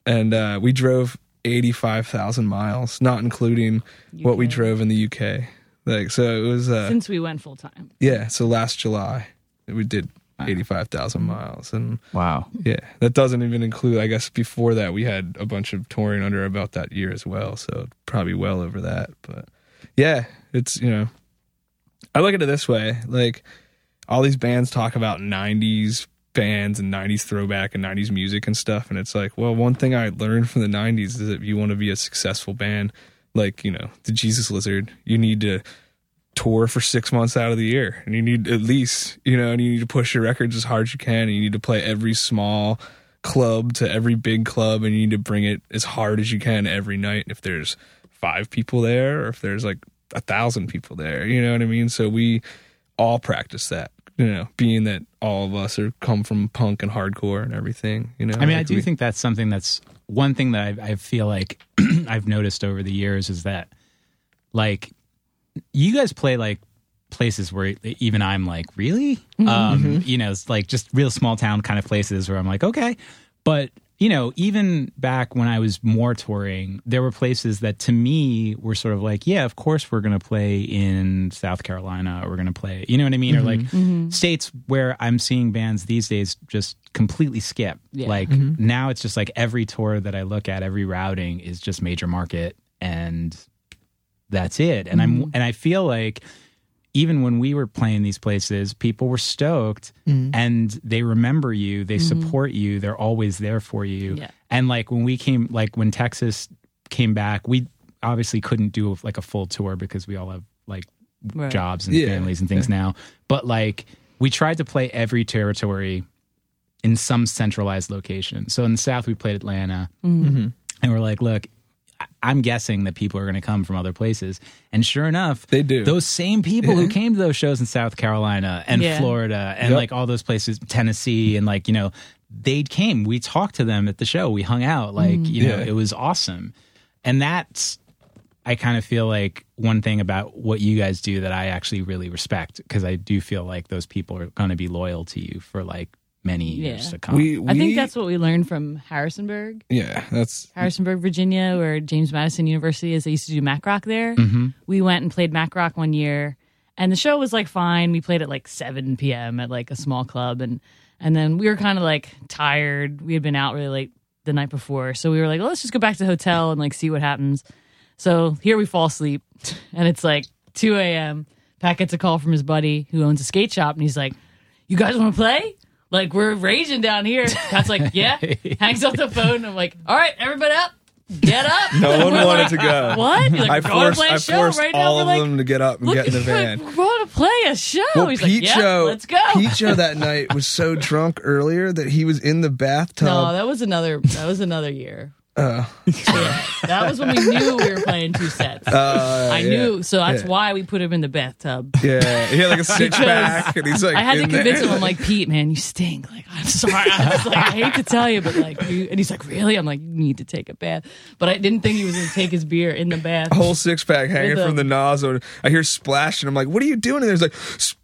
and uh, we drove eighty five thousand miles, not including what we drove in the UK. Like so, it was uh, Since we went full time. yeah. So last July, we did eighty five thousand miles, and Wow. yeah, that doesn't even include. I guess before that, we had a bunch of touring under about that year as well. So probably well over that. But yeah, it's you know, I look at it this way: like all these bands talk about '90s bands and '90s throwback and '90s music and stuff, and it's like, well, one thing I learned from the '90s is that if you want to be a successful band, like you know, the Jesus Lizard, you need to tour for six months out of the year. And you need at least you know and you need to push your records as hard as you can. And you need to play every small club to every big club and you need to bring it as hard as you can every night. If there's five people there or if there's like a thousand people there you know what i mean? So we all practice that you know being that all of us are come from punk and hardcore and everything you know? I mean, I do we- think that's something that's one thing that I, I feel like I've noticed over the years is that, like, you guys play like places where even I'm like, really? Mm-hmm. Um, mm-hmm. you know, it's like just real small town kind of places where I'm like, okay. But, you know, even back when I was more touring, there were places that to me were sort of like, yeah, of course we're going to play in South Carolina or we're going to play, you know what I mean? Or like mm-hmm. states where I'm seeing bands these days just completely skip. Yeah. Like now it's just like every tour that I look at, every routing is just major market and that's it. And I'm mm-hmm. and I feel like even when we were playing these places, people were stoked mm-hmm. and they remember you, they mm-hmm. support you, they're always there for you. Yeah. And like when we came like when Texas came back, we obviously couldn't do like a full tour because we all have like Right. jobs and Yeah. families and things now. But like we tried to play every territory in some centralized location. So in the South, we played Atlanta, and we're like, look. I- I'm guessing that people are going to come from other places, and sure enough, They do. Those same people who came to those shows in South Carolina and Yeah. Florida and Yep. like all those places, Tennessee, and like you know, they came. We talked to them at the show. We hung out. Like mm. you know, Yeah. it was awesome, and that's I kind of feel like one thing about what you guys do that I actually really respect because I do feel like those people are going to be loyal to you for like many years Yeah. to come. We, we I think that's what we learned from Harrisonburg, yeah. That's Harrisonburg, Virginia, where James Madison University is. They used to do Mac Rock there. Mm-hmm. We went and played Mac Rock one year, and the show was like fine. We played at like 7 p.m. at like a small club, and and then we were kind of like tired. We had been out really late the night before, so we were like, well, let's just go back to the hotel and like see what happens. So here we fall asleep, and it's like 2 a.m. Pat gets a call from his buddy who owns a skate shop, and he's like, "You guys want to play?" Like we're raging down here. Pat's like, "Yeah." Hangs up the phone. I'm like, "All right, everybody up, get up." no one wanted like, to go. What? Like, I "We're going to forced, I show forced right now." all We're of like, them to get up and get in the van. We're going to play a show. Well, He's Pete like, "Yeah, Show, let's go." Pete Show that night was so drunk earlier that he was in the bathtub. no, that was another. That was another year. Uh, Yeah. That was when we knew we were playing two sets. uh, I yeah. knew, so that's Yeah. why we put him in the bathtub. Yeah, he had like a six pack, and he's like, I had to convince there. him. I'm like, Pete, man, you stink. Like, I'm sorry. I was like, I hate to tell you, but like, you, and he's like, really? I'm like, you need to take a bath. But I didn't think he was going to take his beer in the bath. whole six pack hanging from the- nozzle. I hear splashing. I'm like, what are you doing? And there's like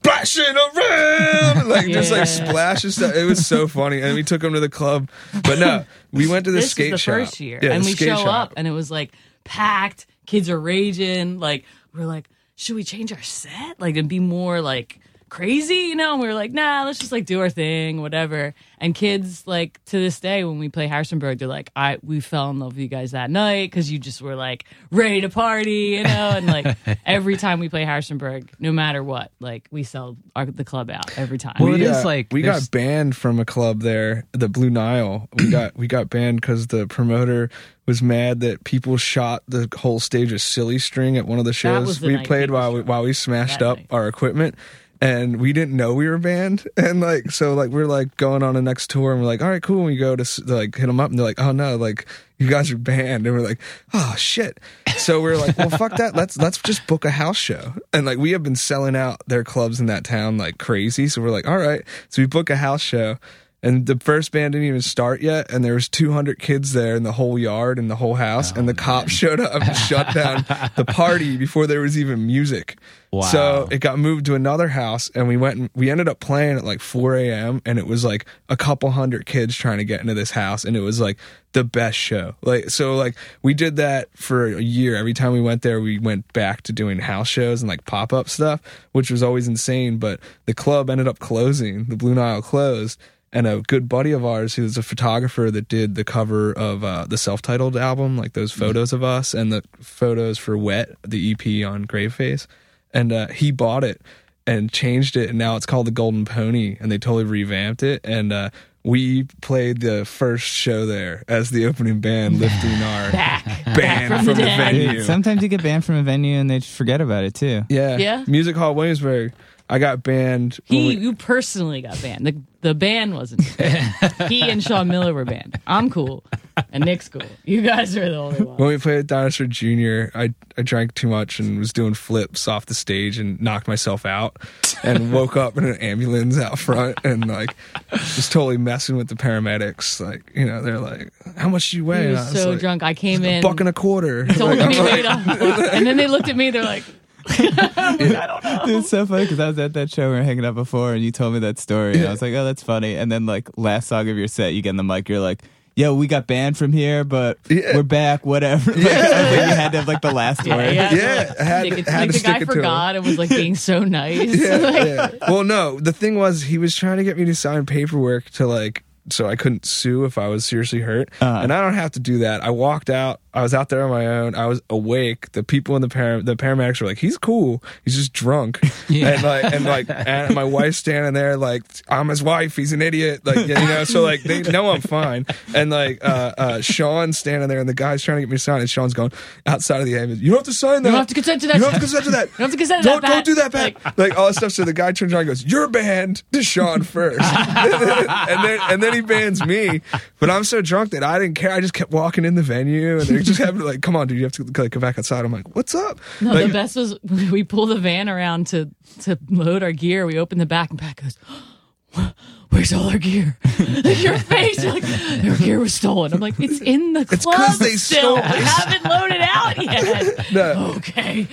splashing around, like just like splashing stuff. It was so funny. And we took him to the club, but no, we went to the this skate was the shop. first year, Yeah, and the we skate show shop. up, and it was like packed. Kids are raging. Like, we're like, should we change our set? Like, and be more like crazy, you know? And we were like, nah, let's just like do our thing, whatever. And kids, like to this day, when we play Harrisonburg, they're like, I we fell in love with you guys that night because you just were like ready to party, you know? And like every time we play Harrisonburg, no matter what, like we sell our, the club out every time. Well, it we, is uh, like we there's- got banned from a club there, the Blue Nile. We got we got banned because the promoter was mad that people shot the whole stage of silly string at one of the shows the we played while we, while we smashed That up night. our equipment. And we didn't know we were banned, and like so, like we're like going on a next tour, and we're like, all right, cool. And we go to like hit them up, and they're like, oh no, like you guys are banned, and we're like, oh shit. So we're like, well, fuck that. Let's let's just book a house show, and like we have been selling out their clubs in that town like crazy. So we're like, all right. So we book a house show, and the first band didn't even start yet, and there was 200 kids there in the whole yard and the whole house, and the oh, cops showed up and shut down the party before there was even music. Wow. So it got moved to another house, and we went and we ended up playing at like 4 a.m. and it was like a couple hundred kids trying to get into this house, and it was like the best show. Like so, like we did that for a year. Every time we went there, we went back to doing house shows and like pop up stuff, which was always insane. But the club ended up closing. The Blue Nile closed. And a good buddy of ours, who was a photographer that did the cover of uh, the self-titled album, like those photos of us and the photos for "Wet," the EP on Graveface, and uh, he bought it and changed it and now it's called the golden pony and they totally revamped it. And uh, we played the first show there as the opening band lifting our band from from, the the, venue. Sometimes you get banned from a venue and they forget about it too. yeah. Yeah? music hall williamsburg i got banned He, we- you personally got banned. The the band wasn't. he and Sean Miller were banned. I'm cool, and Nick's cool. You guys are the only ones. when we played at Dinosaur Jr., I, I drank too much and was doing flips off the stage and knocked myself out and woke up in an ambulance out front and like just totally messing with the paramedics. Like, you know, they're like, How much do you weigh? He was was so like, drunk. I came a in, buck and a quarter. told Like, like, and then they looked at me. They're like, Dude, it's so funny because I was at that show we were hanging out before, and you told me that story, and I was like, "Oh, that's funny." And then, like last song of your set, you get in the mic, you're like, "Yo, we got banned from here, but Yeah. we're back. Whatever." Like, I was like, you had to have like the last yeah, word. yeah, Yeah, I had Stick to- it- had like to the stick guy it to him. forgot and was like being so nice. yeah, Like, yeah. Well, no, the thing was he was trying to get me to sign paperwork to like so I couldn't sue if I was seriously hurt. Uh-huh. And I don't have to do that. I walked out. I was out there on my own. I was awake. The people in the par- the paramedics were like, "He's cool. He's just drunk." And like and like and my wife's standing there like, "I'm his wife. He's an idiot." Like you know, so like they know I'm fine. And like uh uh Sean's standing there and the guy's trying to get me to sign and Sean's going outside of the ambulance. You don't have to sign that. You don't have to consent to that. You don't have to consent to that. You don't have to consent to don't, that, Don't do that, Pat. Like- Like, all this stuff. So the guy turns around and goes, "You're banned." To Sean first, and then and then he bans me. But I'm so drunk that I didn't care. I just kept walking in the venue, and they just having to like, "Come on, dude, you have to like go back outside." I'm like, "What's up?" No, like, the best was we pull the van around to to load our gear. We open the back, and Pat goes, "Where's all our gear?" Like, your face, you're like, "Their gear was stolen." I'm like, "It's in the club 'cause they still. stole- I haven't loaded out yet." No. Okay.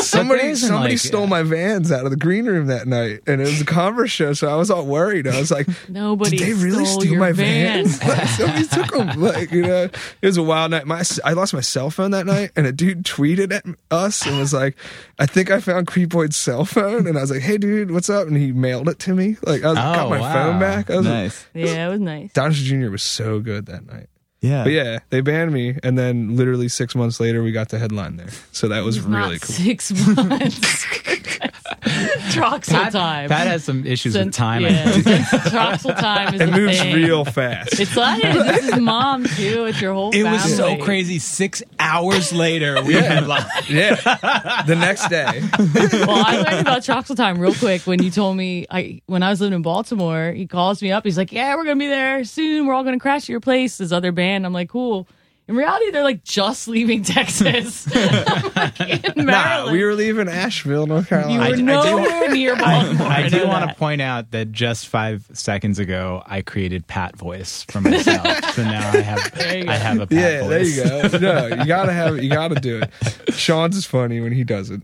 Somebody there isn't, somebody like, stole my vans out of the green room that night, and it was a Converse show, so I was all worried. I was like, Nobody Did they really stole steal my van. vans? Like, somebody took them. Like you know, it was a wild night. My I lost my cell phone that night, and a dude tweeted at us and was like, "I think I found Creepoid's cell phone," and I was like, "Hey, dude, what's up?" And he mailed it to me. Like I was, got Oh, my wow. phone back. I was like, Nice. Yeah, it was nice. Dinosaur Jr. was so good that night. Yeah. But yeah, they banned me, and then literally six months later, we got the headline there. So that was It's really not cool. Six months. Troxell Pat, time. Pat has some issues with Since- time. Yeah, since Troxell time is It a moves thing. real fast. It's like this is mom too. It's your whole. It was so crazy. Six hours later, we Yeah. headlined. yeah, the next day. Well, I learned about Troxell time real quick when you told me I when I was living in Baltimore. He calls me up. He's like, "Yeah, we're gonna be there soon. We're all gonna crash at your place." This other band. I'm like, "Cool." In reality, they're like just leaving Texas. I'm like. Nah, we were leaving Asheville, North Carolina. You were I do- nowhere near Baltimore. I do want to point out that just five seconds ago, I created Pat voice for myself. so now I have There you go. I have a Pat voice. yeah, there you go. No, you gotta have it. You gotta do it. Sean's is funny when he does it.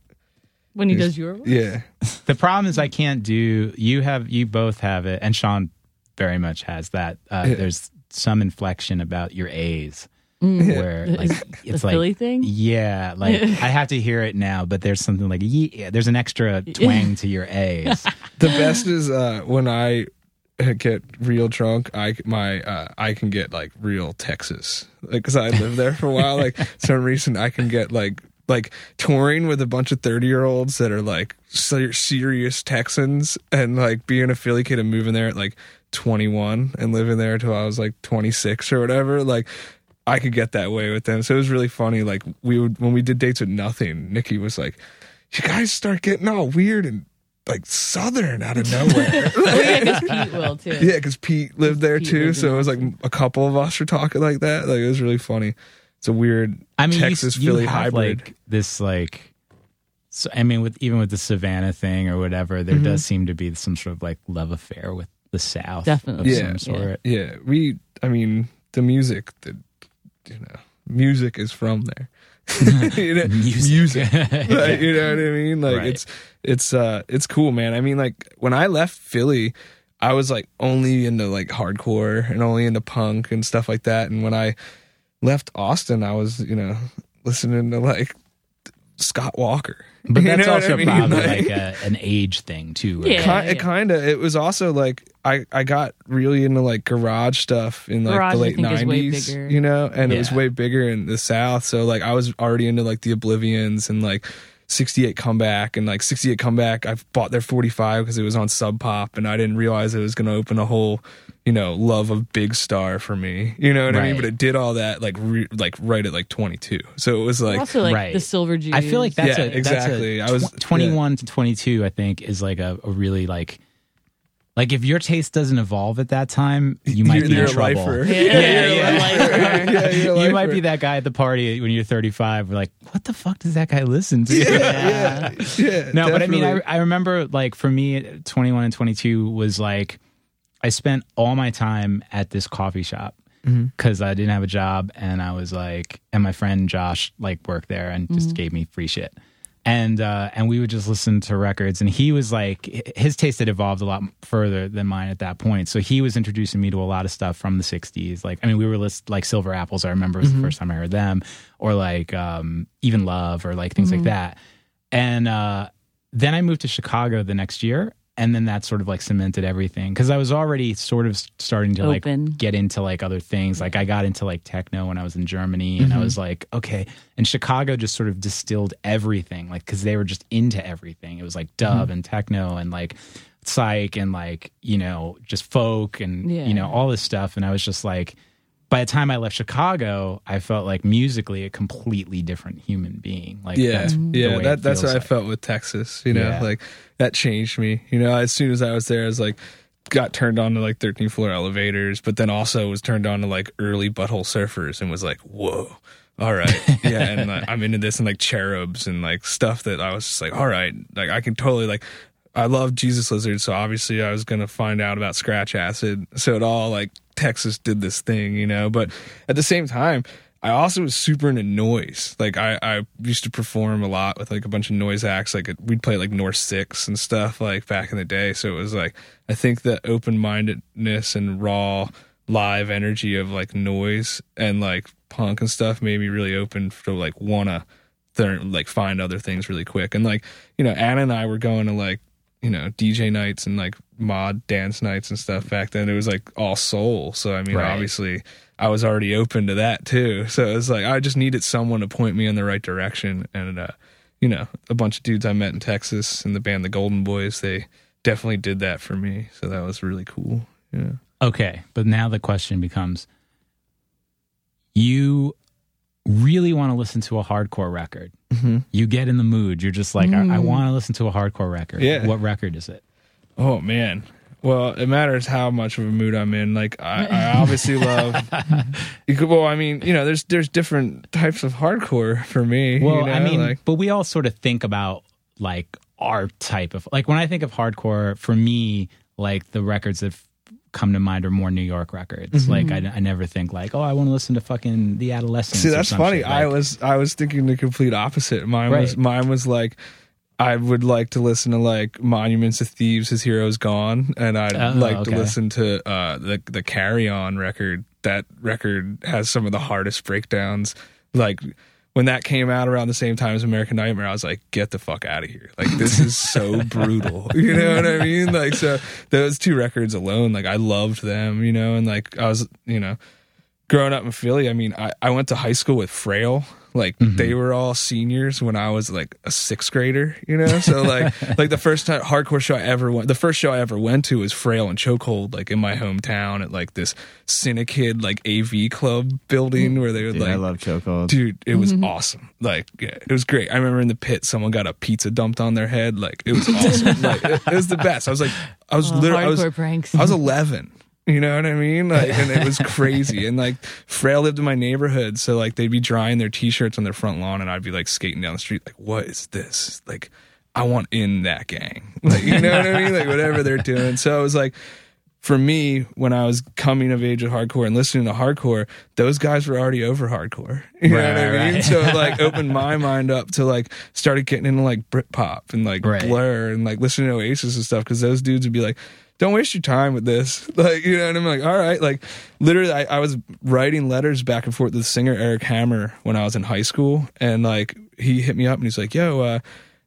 when he does your voice. Yeah, The problem is I can't do. You have you both have it, and Sean very much has that. Uh, Yeah. There's some inflection about your A's Mm. where like it's the like Philly thing? Yeah, like I have to hear it now, but there's something like yeah, there's an extra twang to your A's. the best is uh, when I get real drunk. I my uh, I can get like real Texas, like because I lived there for a while. Like some reason I can get like like touring with a bunch of 30 year olds that are like ser- serious Texans and like being a Philly kid and moving there at like 21 and living there until I was like 26 or whatever. Like I could get that way with them. So it was really funny. Like we would when we did dates with nothing, Nikki was like, "You guys start getting all weird and like southern out of nowhere." Yeah, because Pete will too. yeah, because Pete lived there Pete too. lived So it was like a couple of us were talking like that. Like it was really funny. It's a weird I mean, Texas you, you Philly have hybrid. like this like. So, I mean, with even with the Savannah thing or whatever, there Mm-hmm. does seem to be some sort of like love affair with the South, Definitely. of Yeah. some sort. yeah, we. I mean, the music. The you know, music is from there. You know, Music. Like, you know what I mean? Like Right. it's it's uh it's cool, man. I mean, like when I left Philly, I was like only into like hardcore and only into punk and stuff like that. And when I left Austin, I was you know listening to like Scott Walker. But You that's know also I mean? probably Like- like a, an age thing too. Right? Yeah. Ki- it kind of it was also like I I got really into like garage stuff in like Garage, the late think, is way nineties, you know, and it was way bigger in the south. So like I was already into like the Oblivions and like 68 comeback and like 68 comeback i bought their 45 because it was on sub pop and i didn't realize it was going to open a whole you know love of big star for me you know what i mean but it did all that like re- like right at like 22 so it was like also like Right. the Silver Jews. I feel like that's Yeah, a exactly. That's I a was- tw- 21 to 22 I think is like a, a really like like if your taste doesn't evolve at that time, you might You're- be you're in a trouble. lifer. Yeah, yeah, you're yeah. yeah, you're a You might be that guy at the party when you're 35. We're like, what the fuck does that guy listen to? yeah yeah no, but I mean, I. I remember like for me, 21 and 22 was like, I spent all my time at this coffee shop Mm-hmm. because I didn't have a job and I was like, and my friend Josh like worked there and just Mm-hmm. gave me free shit. And uh, and we would just listen to records, and he was like, his taste had evolved a lot further than mine at that point. So he was introducing me to a lot of stuff from the '60s. Like, I mean, we were list like Silver Apples. I remember was Mm-hmm. the first time I heard them, or like um, even Love, or like things like that. And uh, then I moved to Chicago the next year, and then that sort of like cemented everything because I was already sort of starting to Open. like get into like other things. Like I got into like techno when I was in Germany, and I mm-hmm. was like, okay. And Chicago just sort of distilled everything, like because they were just into everything. It was like dub mm-hmm. and techno and like psych and like you know just folk and Yeah. you know all this stuff. And I was just like. By the time I left Chicago, I felt like musically a completely different human being. Like yeah that's yeah that that's what like. i felt with texas you know Yeah. like that changed me you know as soon as i was there i was like got turned on to like 13th floor elevators but then also was turned on to like early butthole surfers and was like whoa all right yeah and like, i'm into this and like cherubs and like stuff that i was just like all right like i can totally like I love Jesus Lizard, so obviously I was gonna find out about Scratch Acid. So it all like Texas did this thing, you know. But at the same time, I also was super into noise. Like I, I used to perform a lot with like a bunch of noise acts. Like we'd play like North Six and stuff like back in the day. So it was like I think the open mindedness and raw live energy of like noise and like punk and stuff made me really open to like wanna th- like find other things really quick. And like you know, Anna and I were going to like you know DJ nights and like mod dance nights and stuff back then. It was like all soul. So I mean, Right. obviously. I was already open to that too. So it was like I just needed someone to point me in the right direction. And uh, you know, a bunch of dudes I met in Texas in the band the Golden Boys, they definitely did that for me. So that was really cool. Yeah. Okay, but now the question becomes you really want to listen to a hardcore record. Mm-hmm. You get in the mood. You're just like, I, I mm. want to listen to a hardcore record. Yeah. What record is it? Oh man. Well, it matters how much of a mood I'm in. Like I, I obviously love. Could, well, I mean, you know, there's there's different types of hardcore for me. Well, you know? I mean, like but we all sort of think about like our type of like when I think of hardcore, for me, like the records that come to mind are more New York records. Like I, I never think like, oh, I want to listen to fucking the Adolescents. See, that's funny. shit. I was I was thinking the complete opposite. Mine was mine was like I would like to listen to like Monuments of Thieves, His Hero's Gone, and I'd Oh, like okay. to listen to uh, the the Carry On record. That record has some of the hardest breakdowns. Like when that came out around the same time as American Nightmare, I was like, get the fuck out of here. Like this is so brutal. You know what I mean? Like so those two records alone, like I loved them, you know, and like I was, you know, growing up in Philly, I mean, I, I went to high school with Frail. Like mm-hmm. they were all seniors when I was like a sixth grader, you know. So like like the first time hardcore show I ever went, the first show I ever went to was Frail and Chokehold, like in my hometown at like this Cinekid like AV club building mm. where they would Dude, like I love chokehold. Dude, it was mm-hmm. awesome. Like, yeah, it was great. I remember in the pit, someone got a pizza dumped on their head. Like, it was awesome. like, it, it was the best. I was like, I was Oh, literally, I was, pranks. I was 11. You know what I mean? Like, and it was crazy. And like, Frail lived in my neighborhood, so like they'd be drying their t-shirts on their front lawn, and I'd be like skating down the street, like, what is this? Like, I want in that gang. Like, you know what I mean? Like, whatever they're doing. So it was like, for me, when I was coming of age with hardcore and listening to hardcore, those guys were already over hardcore. You know Right, what I mean? right. So it like opened my mind up to like started getting into like Britpop and like Right. Blur and like listening to Oasis and stuff because those dudes would be like, "Don't waste your time with this." Like you know, and I'm like, "All right." Like literally, I, I was writing letters back and forth to the singer Eric Hammer when I was in high school, and like he hit me up and he's like, "Yo." uh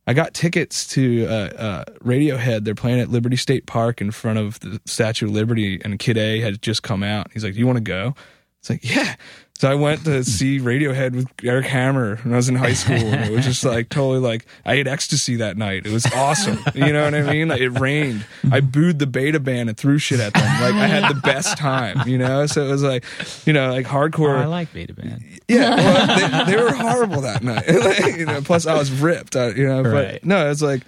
I got tickets to uh, uh, Radiohead. They're playing at Liberty State Park in front of the Statue of Liberty, and Kid A had just come out. He's like, "Do you want to go?" It's like, "Yeah." So I went to see Radiohead with Eric Hammer when I was in high school, and it was just like totally like I ate ecstasy that night. It was awesome. You know what I mean? Like it rained. I booed the beta band and threw shit at them. Like I had the best time. You know, so it was like, you know, like Oh, hardcore. I like Beta Band. Yeah, well, they, they were horrible that night. Like, you know, plus I was ripped. I, you know, but Right. no, it's like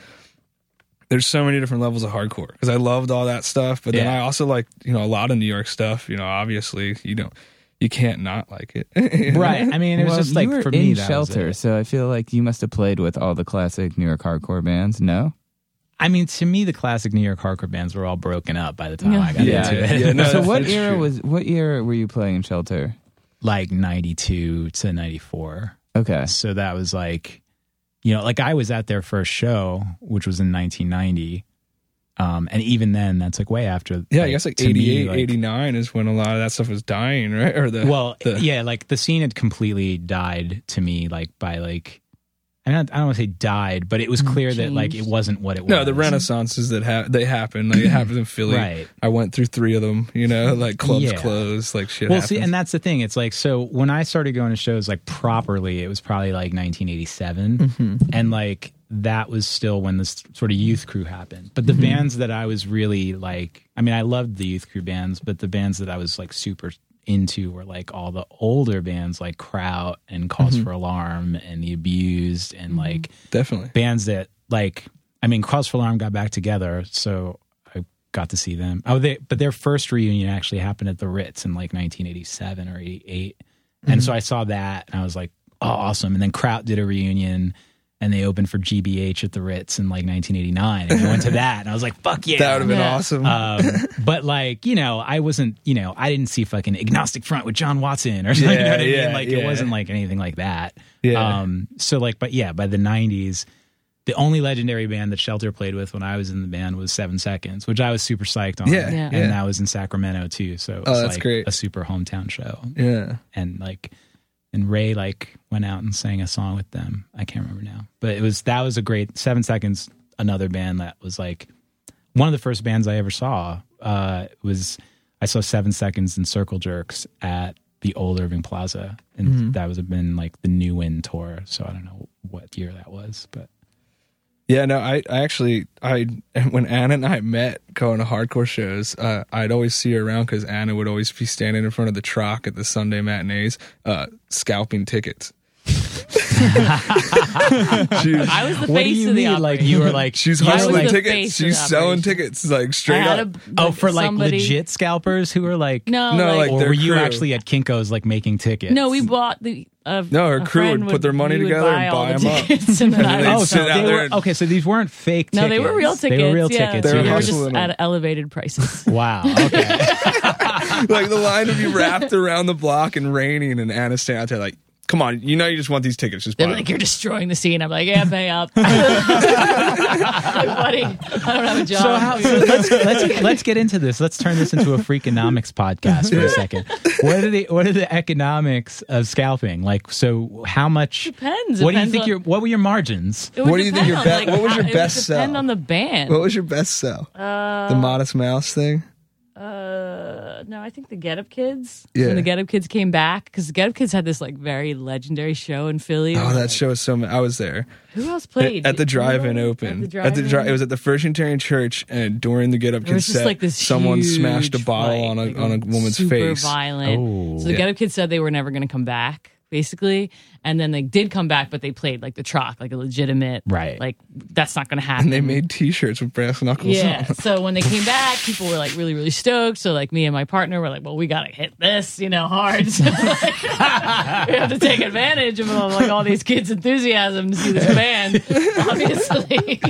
there's so many different levels of hardcore because I loved all that stuff, but then Yeah. I also like you know a lot of New York stuff. You know, obviously you don't you can't not like it. Right. I mean, it was well, just like you were for in me, that Shelter, was it. so I feel like you must have played with all the classic New York hardcore bands. No, I mean, to me, the classic New York hardcore bands were all broken up by the time Yeah. I got Yeah, into it. yeah, no, so what era true. was what year were you playing in Shelter? like 92 to 94. Okay, So that was like, you know, like I was at their first show, which was in 1990. Um, and even then, that's like way after. Yeah, I guess like to me, 88, like- 89 is when a lot of that stuff was dying, right? Or the Well, the, yeah, like the scene had completely died to me, like by like, I don't, I don't want to say died, but it was clear that like it wasn't what it was. no, the renaissances that ha- they happen, like it happens in Philly. Right. I went through three of them. You know, like clubs Yeah. closed, like shit. Well, happens. see, and that's the thing. It's like so when I started going to shows like properly, it was probably like 1987, Mm-hmm. and like that was still when this sort of youth crew happened. But the Mm-hmm. bands that I was really like, I mean, I loved the youth crew bands, but the bands that I was like super into were like all the older bands like Kraut and because Mm-hmm. for Alarm and The Abused and like definitely. bands that like I mean Cause for Alarm got back together, so I got to see them. Oh, they but their first reunion actually happened at the Ritz in like 1987 or 88, and so I saw that and I was like, oh, awesome. And then Kraut did a reunion, and they opened for GBH at the Ritz in like 1989, and I went to that, and I was like, "Fuck yeah!" That would have been Yeah. awesome. um, but like you know, I wasn't you know I didn't see fucking agnostic front with John Watson or something. you know Yeah, what I mean? Like yeah. it wasn't like anything like that. Yeah. Um. So like, but yeah, by the '90s, the only legendary band that Shelter played with when I was in the band was Seven Seconds, which I was super psyched on. Yeah, Yeah. and yeah. that was in Sacramento too. So it Oh, was that's like great. a super hometown show yeah. and like and Ray like went out and sang a song with them. I can't remember now, but it was that was a great Seven Seconds. Another band that was like one of the first bands I ever saw. Uh, was I saw Seven Seconds and Circle Jerks at the old Irving Plaza, and Mm-hmm. that was been like the New Wind tour. So I don't know what year that was, but Yeah, no, I, I actually, I when Anna and I met going to hardcore shows, uh, I'd always see her around because Anna would always be standing in front of the truck at the Sunday matinees, uh, scalping tickets. she I was the what do face you of the mean? Like you were like she's you I was hustling the tickets. face of She's selling operation. tickets like I straight had up. a, oh for like somebody- legit scalpers who were like No, No, like, like or their were you crew. actually at Kinko's like making tickets? no, we bought the. Uh, No, her crew would put their money together buy and all buy the 'em up. tickets, and then I they'd would Oh, sit so out they there were and- okay. So these weren't fake. Tickets. No, tickets. they were real tickets. They were real yeah. tickets. They were They were just them. at elevated prices. Wow. Okay. like the line would be wrapped around the block and raining, and Anna standing out there like, "Come on, you know you just want these tickets, just buy They're them." like, "You're destroying the scene." I'm like, "Yeah, pay up." like, buddy, I don't have a job. so how? So let's let's let's get into this. Let's turn this into a freakonomics podcast for a second. What are the what are the economics of scalping? Like, so how much? Depends. What do you Depends think on- your What were your margins? It would What do you think depend your on, be- what was your how- best It would depend sell? on the band. What was your best sell? the uh, Modest Mouse thing. Uh, no, I think the Get Up Kids. Yeah. When the Get Up Kids came back, because the Get Up Kids had this like very legendary show in Philly. Oh, that like, show was so. ma- I was there Who else played at the drive-in At the open. At the, drive-in? dri- it was at the First Unitarian Church, and during the Get Up Kids just set, like this someone smashed a bottle fight, on a like, on a woman's face super face. violent. Oh. so the Yeah. Get Up Kids said they were never going to come back, basically, and then they did come back, but they played like the truck, like a legitimate, Right. Like that's not going to happen. And they made T-shirts with brass knuckles Yeah. So when they came back, people were like really, really stoked. So like me and my partner were like, well, we got to hit this, you know, hard. So like, we have to take advantage of like all these kids' enthusiasm to see this band, obviously.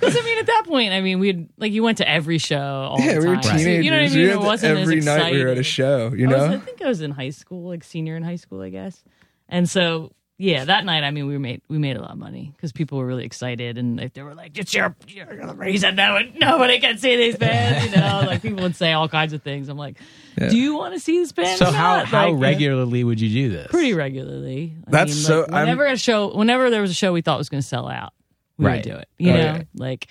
Because I mean, at that point, I mean, we'd like you went to every show all Yeah, the we were time. So, teenagers. you know what I mean? had It wasn't every as night we were at a show. You I, was, I think I was in high school, like senior in high school, I guess. And so, yeah, that night, I mean, we made we made a lot of money because people were really excited, and like, they were like, "It's your, your the reason no one, nobody can see these bands." You know, like people would say all kinds of things. I'm like, "Do you want to see this band?" So how not?" how Like, regularly would you do this? Pretty regularly. I That's mean, so- like, I'm- whenever a show, whenever there was a show we thought was going to sell out, we Right. would do it. You Oh, know, yeah. like.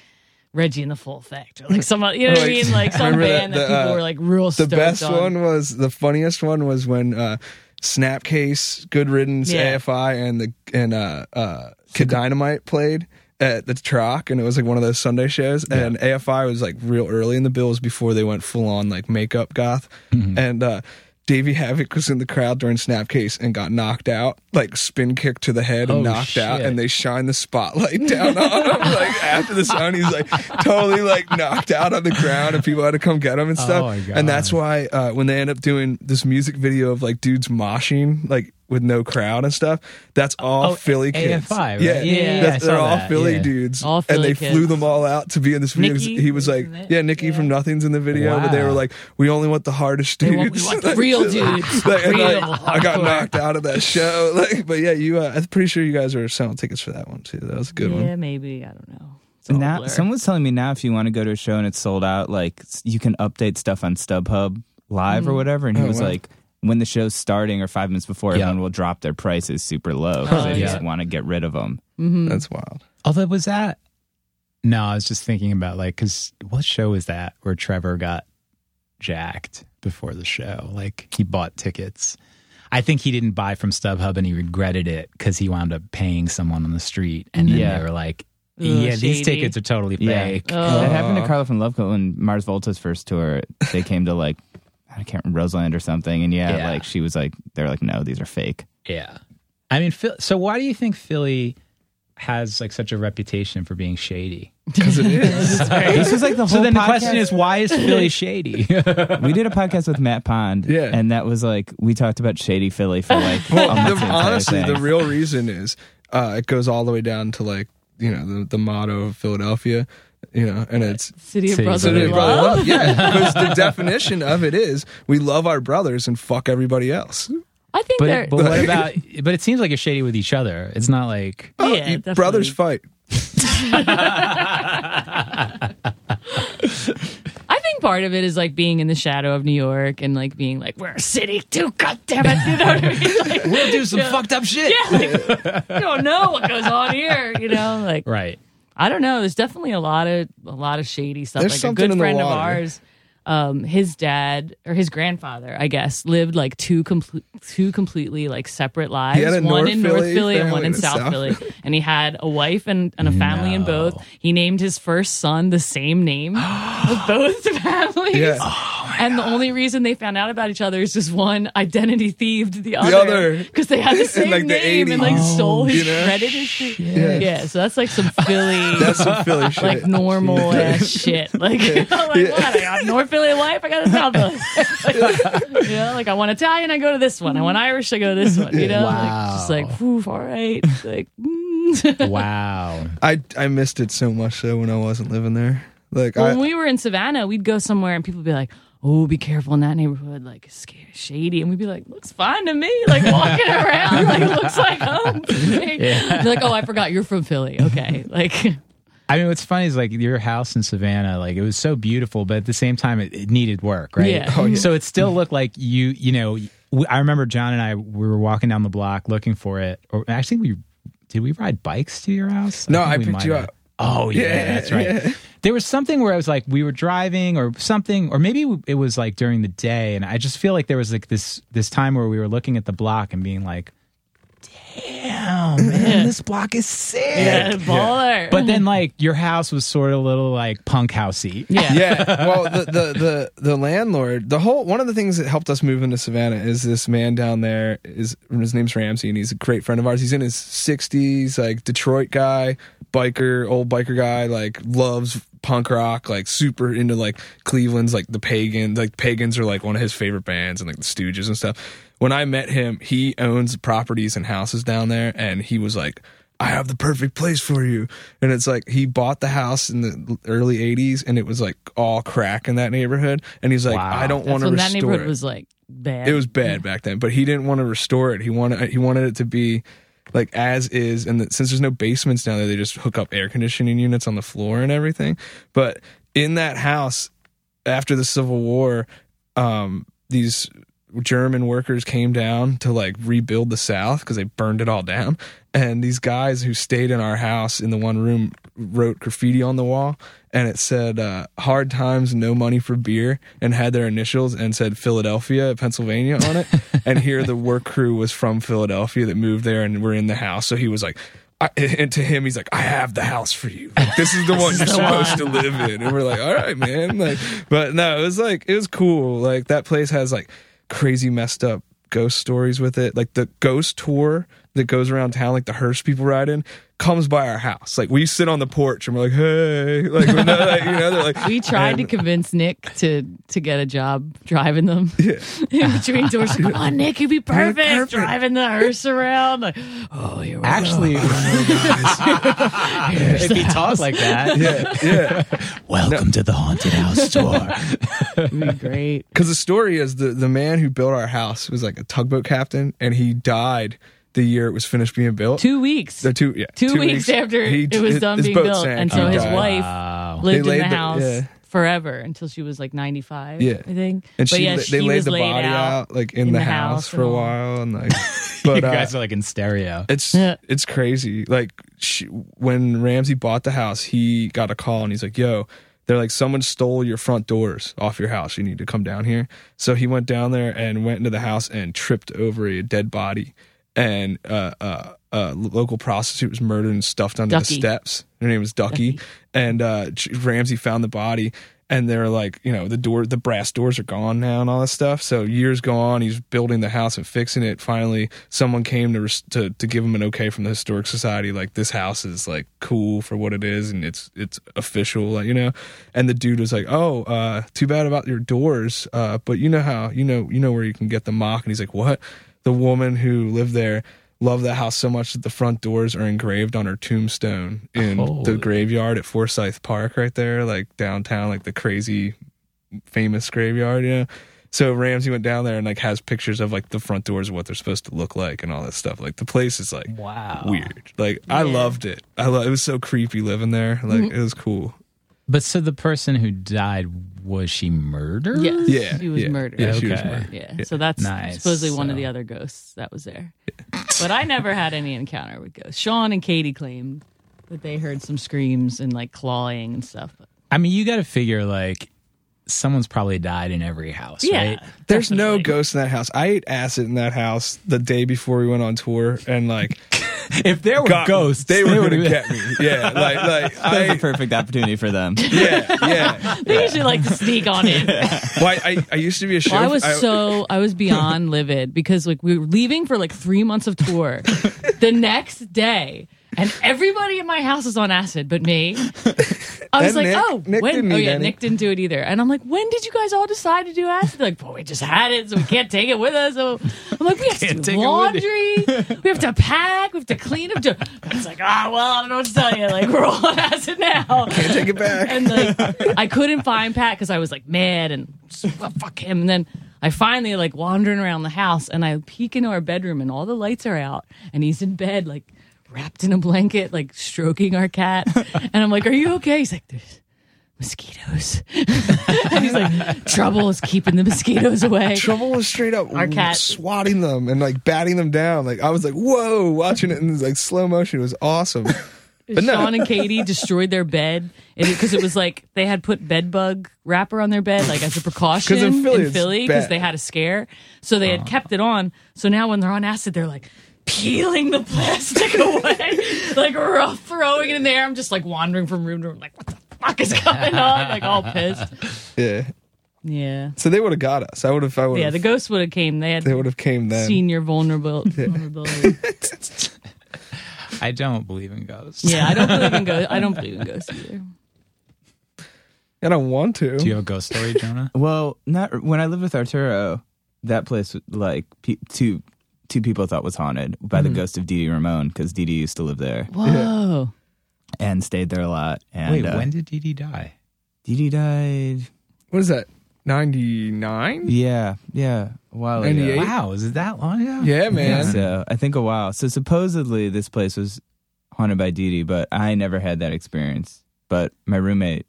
Reggie and the Full Effect, or like some, you know what I mean, like some remember that- band that, people uh, were like real. the best on. one was the funniest one was when uh, Snapcase, Good Riddance, Yeah. AFI, and the and uh, uh, Kid Dynamite played at the Troc, and it was like one of those Sunday shows. And AFI was like real early in the bills before they went full on like makeup goth, and. uh Davey Havok was in the crowd during Snapcase and got knocked out, like spin kicked to the head and Oh, knocked out, and they shined the spotlight down on him. Like after the sound, he's like totally like knocked out on the ground, and people had to come get him and stuff. Oh, my God. And that's why uh, when they end up doing this music video of like dudes moshing, like with no crowd and stuff, that's all Oh, Philly kids. AFI, right? Yeah, Yeah, yeah, That's, they're all that, Philly yeah. dudes, All Philly and Philly they flew them all out to be in this video. 'cause Nikki he was like, was in it. yeah, Nikki from Nothing's in the video, but they were like, we only want the hardest dudes. want- we want the Like, real dudes. like, Real like, I got knocked out of that show. Like, but yeah, you. Uh, I'm pretty sure you guys are selling tickets for that one too. That was a good one. yeah, maybe I don't know. It's all a Now, blur. someone was telling me now if you want to go to a show and it's sold out, like you can update stuff on StubHub live or Mm. whatever. And he Oh, was wow. like, when the show's starting or five minutes before, Yeah. everyone will drop their prices super low because Oh, they yeah. just want to get rid of them. Mm-hmm. That's wild. Although was that? No, I was just thinking about like because what show was that where Trevor got jacked before the show? Like he bought tickets. I think he didn't buy from StubHub and he regretted it because he wound up paying someone on the street and then Yeah. they were like, Ugh, "Yeah, these tickets are totally Yeah. fake." Oh. That happened to Carla from Love Cult when Mars Volta's first tour. They came to like, I can't remember, Roseland or something. And yeah, Yeah. like she was like, they're like, no, these are fake. Yeah. I mean, so why do you think Philly has like such a reputation for being shady? Because it is. This was like the whole So then the question is, why is Philly shady? we did a podcast with Matt Pond. Yeah. And that was like, we talked about Shady Philly for like Well, the, the honestly, thing. the real reason is uh, it goes all the way down to like you know the, the motto of Philadelphia. You know, and uh, it's City of City Brotherly City of Brotherly brotherly Love. love. Yeah, because the definition of it is we love our brothers and fuck everybody else. I think they're But, but what about? But it seems like you're shady with each other. It's not like Oh, Yeah, you- brothers fight. I think part of it is like being in the shadow of New York and like being like, we're a city too, God damn it. You know what I mean? Like, we'll do some Yeah. fucked up shit. yeah, like, you don't know what goes on here, you know? Like, Right. I don't know. There's definitely a lot of a lot of shady stuff. There's like a good in the friend of ours, um, his dad or his grandfather, I guess, lived like two complete two completely like separate lives. one North in North Philly Philly and one in South, South Philly. And he had a wife and, and a family in both. He named his first son the same name of both families. Yeah. and the only reason they found out about each other is just one identity thieved the other other. because they had the same like, the name and 80s. like stole his You know? shredded his shit. Yeah. Yeah, so that's like some Philly That's some Philly shit. like normal ass shit. Like, I'm like what? I got North Philly life. I got a South Philly. you know, like I want Italian, I go to this one. I want Irish, I go to this one. You know, like, just like, whew, all right, like. mm. Wow. I I missed it so much though when I wasn't living there. Like when I, we were in Savannah, we'd go somewhere and people would be like, "Oh, be careful in that neighborhood, like it's sca- shady." And we'd be like, "Looks fine to me." Like walking around, like looks like home. to me. They're like, "Oh, I forgot you're from Philly." Okay, like. I mean, what's funny is like your house in Savannah, like it was so beautiful, but at the same time, it, it needed work, right? Yeah. Oh, yeah. So it still looked like you, you know. I remember John and I we were walking down the block looking for it, or actually, we did we ride bikes to your house? No, think I picked might you have. up. Oh yeah, Yeah, that's right. yeah. There was something where I was like, we were driving or something, or maybe it was like during the day, and I just feel like there was like this this time where we were looking at the block and being like, "Damn, man, this block is sick." Yeah, baller. But then, like, your house was sort of a little like punk housey. yeah. yeah. Well, the, the the the landlord, the whole one of the things that helped us move into Savannah is this man down there. Is his name's Ramsey, and he's a great friend of ours. He's in his sixties, like Detroit guy, biker, old biker guy, like loves punk rock, like super into like Cleveland's like the Pagans. Like Pagans are like one of his favorite bands, and like the Stooges and stuff. When I met him, he owns properties and houses down there, and he was like. I have the perfect place for you. And it's like he bought the house in the early 80s and it was like all crack in that neighborhood. And he's like, Wow. I don't want to when that neighborhood it. was like bad. it was bad back then, but he didn't want to restore it. He wanted he wanted it to be like as is. And that since there's no basements down there, they just hook up air conditioning units on the floor and everything. But in that house, after the Civil War, um, these German workers came down to like rebuild the South because they burned it all down. And these guys who stayed in our house in the one room wrote graffiti on the wall and it said uh, hard times no money for beer and had their initials and said philadelphia pennsylvania on it. And here the work crew was from philadelphia that moved there and were in the house. So he was like I, and to him he's like i have the house for you. Like, this is the one you're supposed to live in. And we're like all right man. Like but no it was like it was cool. Like that place has like crazy messed up ghost stories with it. Like the ghost tour that goes around town like the hearse people ride in comes by our house like we sit on the porch and we're like hey like, we're not, like you know they're like we tried to convince Nick to to get a job driving them yeah. in between doors. Like, Come on, Nick, you'd be perfect, perfect. driving the hearse around. Like, oh, you're Actually, if he talks like that, yeah yeah welcome to the haunted house tour. Be great. because the story is the the man who built our house was like a tugboat captain and he died the year it was finished being built Two weeks. the two yeah two, weeks, after he- it was done his being boat built, sank, and so he his died. wife Wow. lived in the laid the- house yeah. forever until she was like ninety five. Yeah. I think. and but she, yeah, they she laid was the laid body out, like in, the, house, for a while and like you but uh, guys are like in stereo. It's Yeah. it's crazy. Like she, when Ramsey bought the house, he got a call and he's like, "Yo, they're like someone stole your front doors off your house. You need to come down here." So he went down there and went into the house and tripped over a dead body, and uh, uh, a local prostitute was murdered and stuffed under Ducky. the steps. Her name was Ducky, Ducky. and uh, Ramsey found the body. And they're like, you know, the door, the brass doors are gone now, and all that stuff. So years go on. He's building the house and fixing it. Finally, someone came to to to give him an okay from the historic society. Like this house is like cool for what it is, and it's it's official, like you know. And the dude was like, "Oh, uh, too bad about your doors, uh, but you know how you know you know where you can get the mock." And he's like, "What?" The woman who lived there loved that house so much that the front doors are engraved on her tombstone in the graveyard at Forsyth Park right there, like downtown, like the crazy famous graveyard, you know. So Ramsey went down there and like has pictures of like the front doors of what they're supposed to look like and all that stuff. Like the place is like Wow. weird. Like I loved it. I lo- it was so creepy living there. Like Mm-hmm. it was cool. But so the person who died was she murdered? Yes. Yeah, She was yeah, murdered. Yeah, she was Okay. murdered. Yeah. So that's Nice. supposedly one of So- the other ghosts that was there. But I never had any encounter with ghosts. Sean and Katie claimed that they heard some screams and like clawing and stuff. But I mean, you got to figure like someone's probably died in every house, yeah. right? There's no definitely. ghost in that house. I ate acid in that house the day before we went on tour, and like If there were got- ghosts, they were would've gonna get me. Yeah, like like that's was I a perfect opportunity for them. yeah yeah. They usually like to sneak on in. Well, I, I I used to be a chauffeur. Well, I was so I was beyond livid because like we were leaving for like three months of tour. the next day, and everybody in my house is on acid, but me. I was And like, Nick. oh, Nick when? didn't oh yeah, any. Nick didn't do it either. And I'm like, when did you guys all decide to do acid? They're like, well, we just had it, so we can't take it with us. So I'm like, we have to do take it with laundry, we have to pack, we have to clean up. To... It's like, ah, well, I don't know what to tell you. Like, we're all on acid now. Can't take it back. And like, I couldn't find Pat because I was like mad and well, fuck him. And then I finally like wandering around the house and I peek into our bedroom and all the lights are out and he's in bed like wrapped in a blanket, like stroking our cat. And I'm like, "Are you okay?" He's like, "There's mosquitoes." and he's like, "Trouble is keeping the mosquitoes away." Trouble was straight up Our cat- swatting them and like batting them down. Like I was like, whoa, watching it in like slow motion. It was awesome. But no. Sean and Katie destroyed their bed because it, was like they had put bed bug wrapper on their bed like as a precaution 'Cause in Philly, it's because bad. they had a scare. So they had uh-huh. kept it on. So now when they're on acid, they're like peeling the plastic away, like rough throwing it in there. I'm just like wandering from room to room, like what the fuck is going on? Like all pissed. Yeah. Yeah, So they would have got us. I would have. I would yeah. The ghosts would have came. They had they would have came then. Senior your vulnerable vulnerability. I don't believe in ghosts. Yeah, I don't believe in ghosts. I don't believe in ghosts either. I don't want to. Do you have a ghost story, Jonah? Well, not when I lived with Arturo. That place, like pe- two two people thought was haunted by the ghost of Dee Dee Ramone because Dee Dee used to live there Whoa. and stayed there a lot. And Wait, uh, when did Dee Dee die? Dee Dee died? What is that? Ninety nine. Yeah, yeah, a while ago. 98? Wow, is it that long ago? Yeah, man. So I think a while. So supposedly this place was haunted by Dee Dee, but I never had that experience. But my roommate,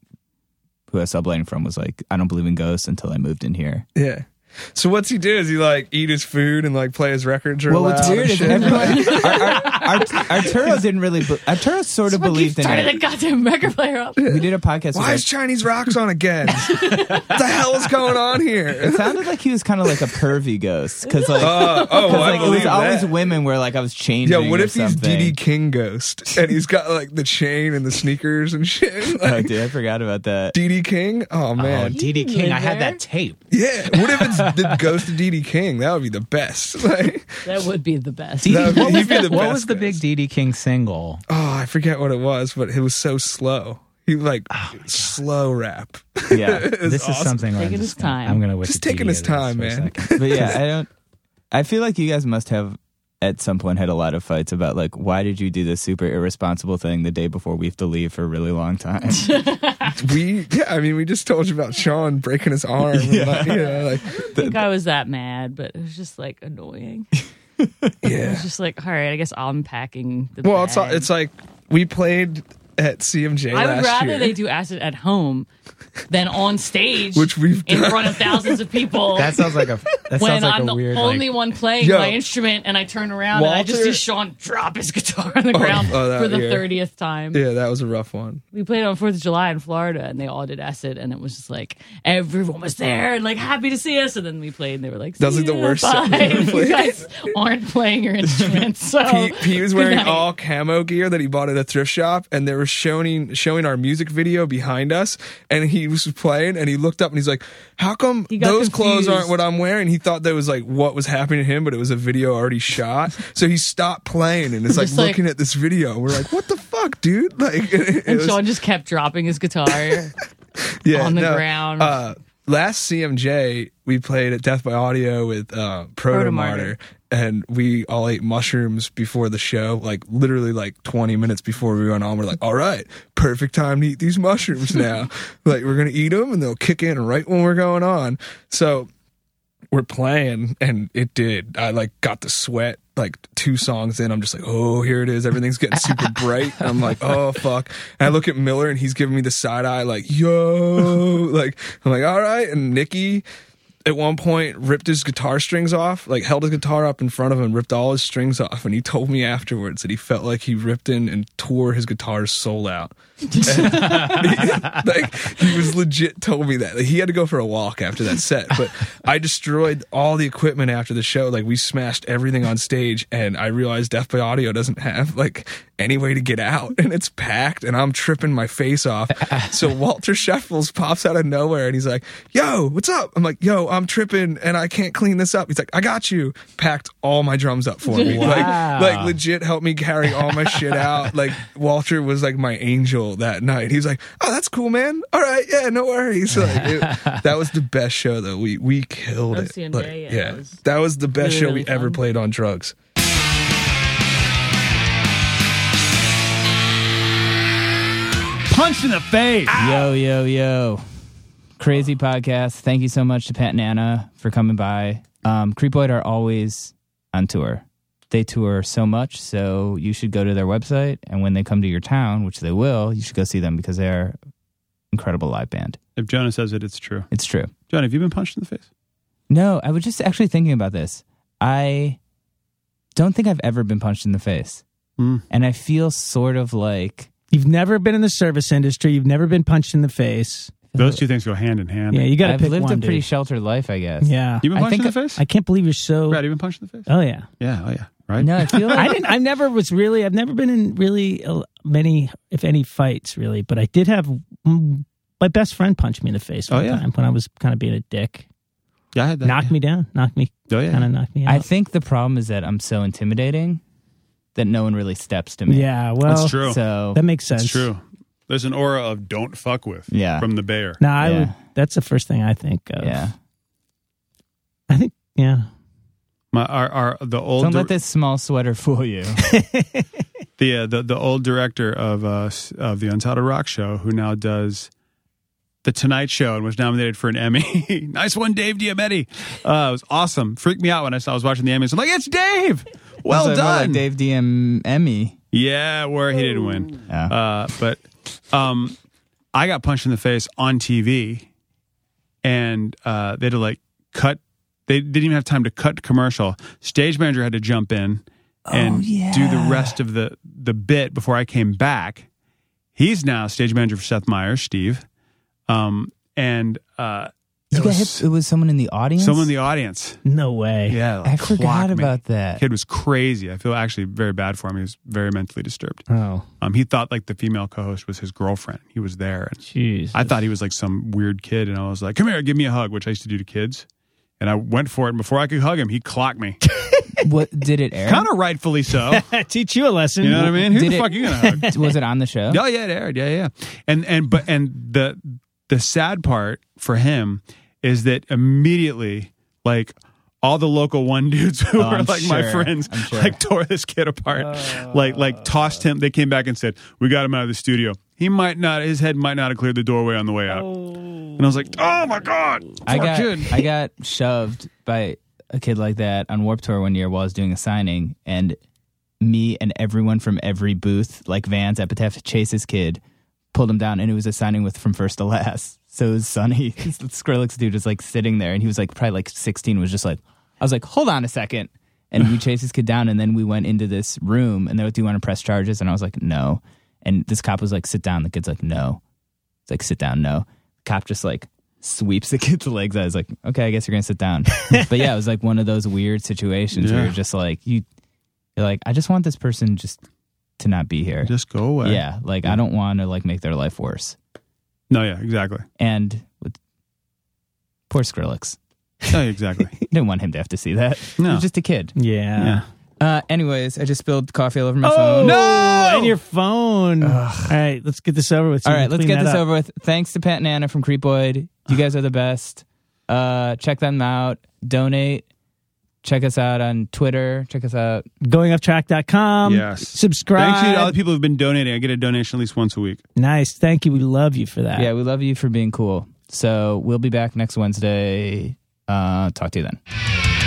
who I was subletting from, was like, "I don't believe in ghosts until I moved in here." Yeah. So what's he do? Is he like eat his food and like play his records? Real Well, what's loud weird is shit? everyone, Ar- Ar- Ar- Arturo didn't really. Be- Arturo sort of Someone keeps believed in turning it. the goddamn record player up. We did a podcast. Why with is Chinese rocks on again? what the hell is going on here? it sounded like he was kind of like a pervy ghost because like, Uh, oh, 'cause, I like it was believe always women where like I was changing. Yeah, what or if he's. Dee Dee King Ghost and he's got like the chain and the sneakers and shit? Oh, dude, I forgot about that. Dee Dee King? Oh Oh, man, Dee Dee didn't King. I had that tape. yeah. What if it's the ghost of Dee Dee King? That would be the best. Like, That would be the best. Dee Dee- That what was he'd the, the what best was the big ghost. Dee Dee King single? oh, I forget what it was, but it was so slow. He like Oh slow rap. Yeah, It was This is something Taking I'm his just gonna- time. I'm going to Just taking his time, man. but yeah, I don't. I feel like you guys must have at some point had a lot of fights about like why did you do this super irresponsible thing the day before we have to leave for a really long time. We yeah, I mean, we just told you about Sean breaking his arm. And, like, you know, like I think I was that mad, but it was just like annoying. It yeah. was just like, all right, I guess I'm packing the Well, it's it's like we played at CMJ I would rather year, they do acid at home than on stage, which we've in done. front of thousands of people. That sounds like a that when sounds like I'm a the weird only like, one playing Yo. my instrument, and I turn around and I just see Sean drop his guitar on the oh, ground oh, that for the year. thirtieth time. Yeah, that was a rough one. we played on Fourth of July in Florida, and they all did acid, and it was just like everyone was there and like happy to see us. And then we played, and they were like, That was, like, the worst song bye." we ever You guys aren't playing your instruments, so Pete, Pete was wearing all camo gear that he bought at a thrift shop, and there were showing showing our music video behind us. And he was playing, and he looked up and he's like, "How come those clothes aren't what I'm wearing?" He thought that was like what was happening to him, but it was a video already shot. So he stopped playing and it's like Just like- looking at this video. We're like, "What the fuck, dude?" Like, it, it And was- Sean just kept dropping his guitar. yeah, on the ground. Uh, last CMJ we played at Death by Audio with uh, Protomartyr. And we all ate mushrooms before the show. Like literally, like twenty minutes before we went on, we're like, "All right, perfect time to eat these mushrooms now. like we're gonna eat them, and they'll kick in right when we're going on." So we're playing and it did i like got the sweat like two songs in i'm just like oh here it is everything's getting super bright And i'm like oh fuck and i look at miller and he's giving me the side eye like yo like i'm like all right and nikki at one point ripped his guitar strings off like held his guitar up in front of him ripped all his strings off and he told me afterwards that he felt like he ripped in and tore his guitar's soul out like he was legit told me that. Like, he had to go for a walk after that set but i destroyed all the equipment after the show. Like we smashed everything on stage and i realized death by audio doesn't have like any way to get out and it's packed and i'm tripping my face off. So walter Schreifels pops out of nowhere and he's like yo what's up? I'm like yo i'm tripping and i can't clean this up. He's like i got you. Packed all my drums up for me. Like like legit helped me carry all my shit out. Like walter was like my angel that night he's like oh that's cool man all right yeah no worries like, it- that was the best show though we we killed it CMJ, Like, yeah, yeah that was that was the best really, show really we ever played on drugs Punch in the face. Yo, yo, yo. Crazy podcast. Thank you so much to Pat and Anna for coming by. Um, Creepoid are always on tour. They tour so much, so you should go to their website. And when they come to your town, which they will, you should go see them because they're incredible live band. If Jonah says it, it's true. It's true. Jonah, have you been punched in the face? No, I was just actually thinking about this. I don't think I've ever been punched in the face. Hmm. And I feel sort of like You've never been in the service industry. You've never been punched in the face. Those two things go hand in hand. Yeah, you got to I've pick lived one. a pretty dude. sheltered life, I guess. yeah, You been I punched in think the face? I can't believe you're so. Brad, you been punched in the face? Oh yeah. Yeah, oh yeah. Right? No, I feel like I didn't. I never was really. I've never been in really uh, many, if any, fights really. But I did have mm, my best friend punch me in the face Oh, one yeah? time when I was kind of being a dick. Yeah, I had that. knocked me down. Knocked me. Oh, yeah. Kind of knocked me out. I think the problem is that I'm so intimidating that no one really steps to me. yeah. Well, That's true. So That makes sense. It's true. There's an aura of don't fuck with Yeah. from the bear. No, I Yeah. would. That's the first thing I think of. yeah. I think. Yeah. My our, our the old Don't dir- let this small sweater fool you. the, uh, the the old director of uh s- of the Untitled Rock Show who now does the Tonight Show and was nominated for an Emmy. nice one, Dave Diomedi. Uh, it was awesome. Freaked me out when I saw I was watching the Emmys. I'm like, it's Dave. Well So more done, Like Dave DM Emmy. Yeah, where he didn't win. Yeah. Uh, but um, I got punched in the face on TV, and uh, they had to like cut. They didn't even have time to cut commercial. Stage manager had to jump in and do the rest of the the bit before I came back. He's now stage manager for Seth Meyers, Steve, um, and uh, You it, got was hit, it was someone in the audience. someone in the audience. No way. Yeah, I forgot clocked me. about that. Kid was crazy. I feel actually very bad for him. He was very mentally disturbed. Oh, Um, he thought like the female co-host was his girlfriend. He was there, and jeez. I thought he was like some weird kid, and I was like, "Come here, give me a hug," which I used to do to kids. And I went for it, and before I could hug him, he clocked me. What did it air? kind of rightfully so. teach you a lesson. You know what I mean? Who Did the it- fuck you gonna hug? was it on the show? Oh yeah, it aired. Yeah, yeah. And and but and the the sad part for him is that immediately, like all the local one dudes who Oh, were like my friends, sure. like tore this kid apart, uh. like like tossed him. They came back and said, "We got him out of the studio. He might not. His head might not have cleared the doorway on the way out." And I was like, "Oh my god, I got kid." I got shoved by a kid like that on Warped Tour one year while I was doing a signing, and me and everyone from every booth, like Vans, Epitaph, Chase's kid, pulled him down, and it was a signing with from first to last. So it was Sonny, Skrillex dude, was like sitting there, and he was like probably like sixteen, was just like, I was like, hold on a second. And we chased this kid down, and then we went into this room, and they were like, "Do you want to press charges?" And I was like, "No." And this cop was like, "Sit down." The kid's like, "No." It's like, "Sit down." No. cop just like sweeps the kid's legs. I was like, "Okay, I guess you're gonna sit down." but yeah, it was like one of those weird situations where you're just like, you, you're like, I just want this person just to not be here. Just go away. yeah, like I don't want to like make their life worse. No. Yeah. Exactly. And with poor Skrillex, No. Exactly. didn't want him to have to see that. No. He was just a kid. Yeah. yeah. Uh, anyways, I just spilled coffee all over my Oh phone. no! And your phone. All right, let's get this over with. so All we right, can let's clean get that this up. over with. Thanks to Pat and Anna from Creepoid. You guys are the best. Uh, check them out. Donate. Check us out on Twitter. Check us out. Goingofftrack.com. yes. Subscribe. Thanks to all the people who've been donating. I get a donation at least once a week. Nice. Thank you. We love you for that. Yeah, we love you for being cool. So we'll be back next Wednesday. Uh, talk to you then.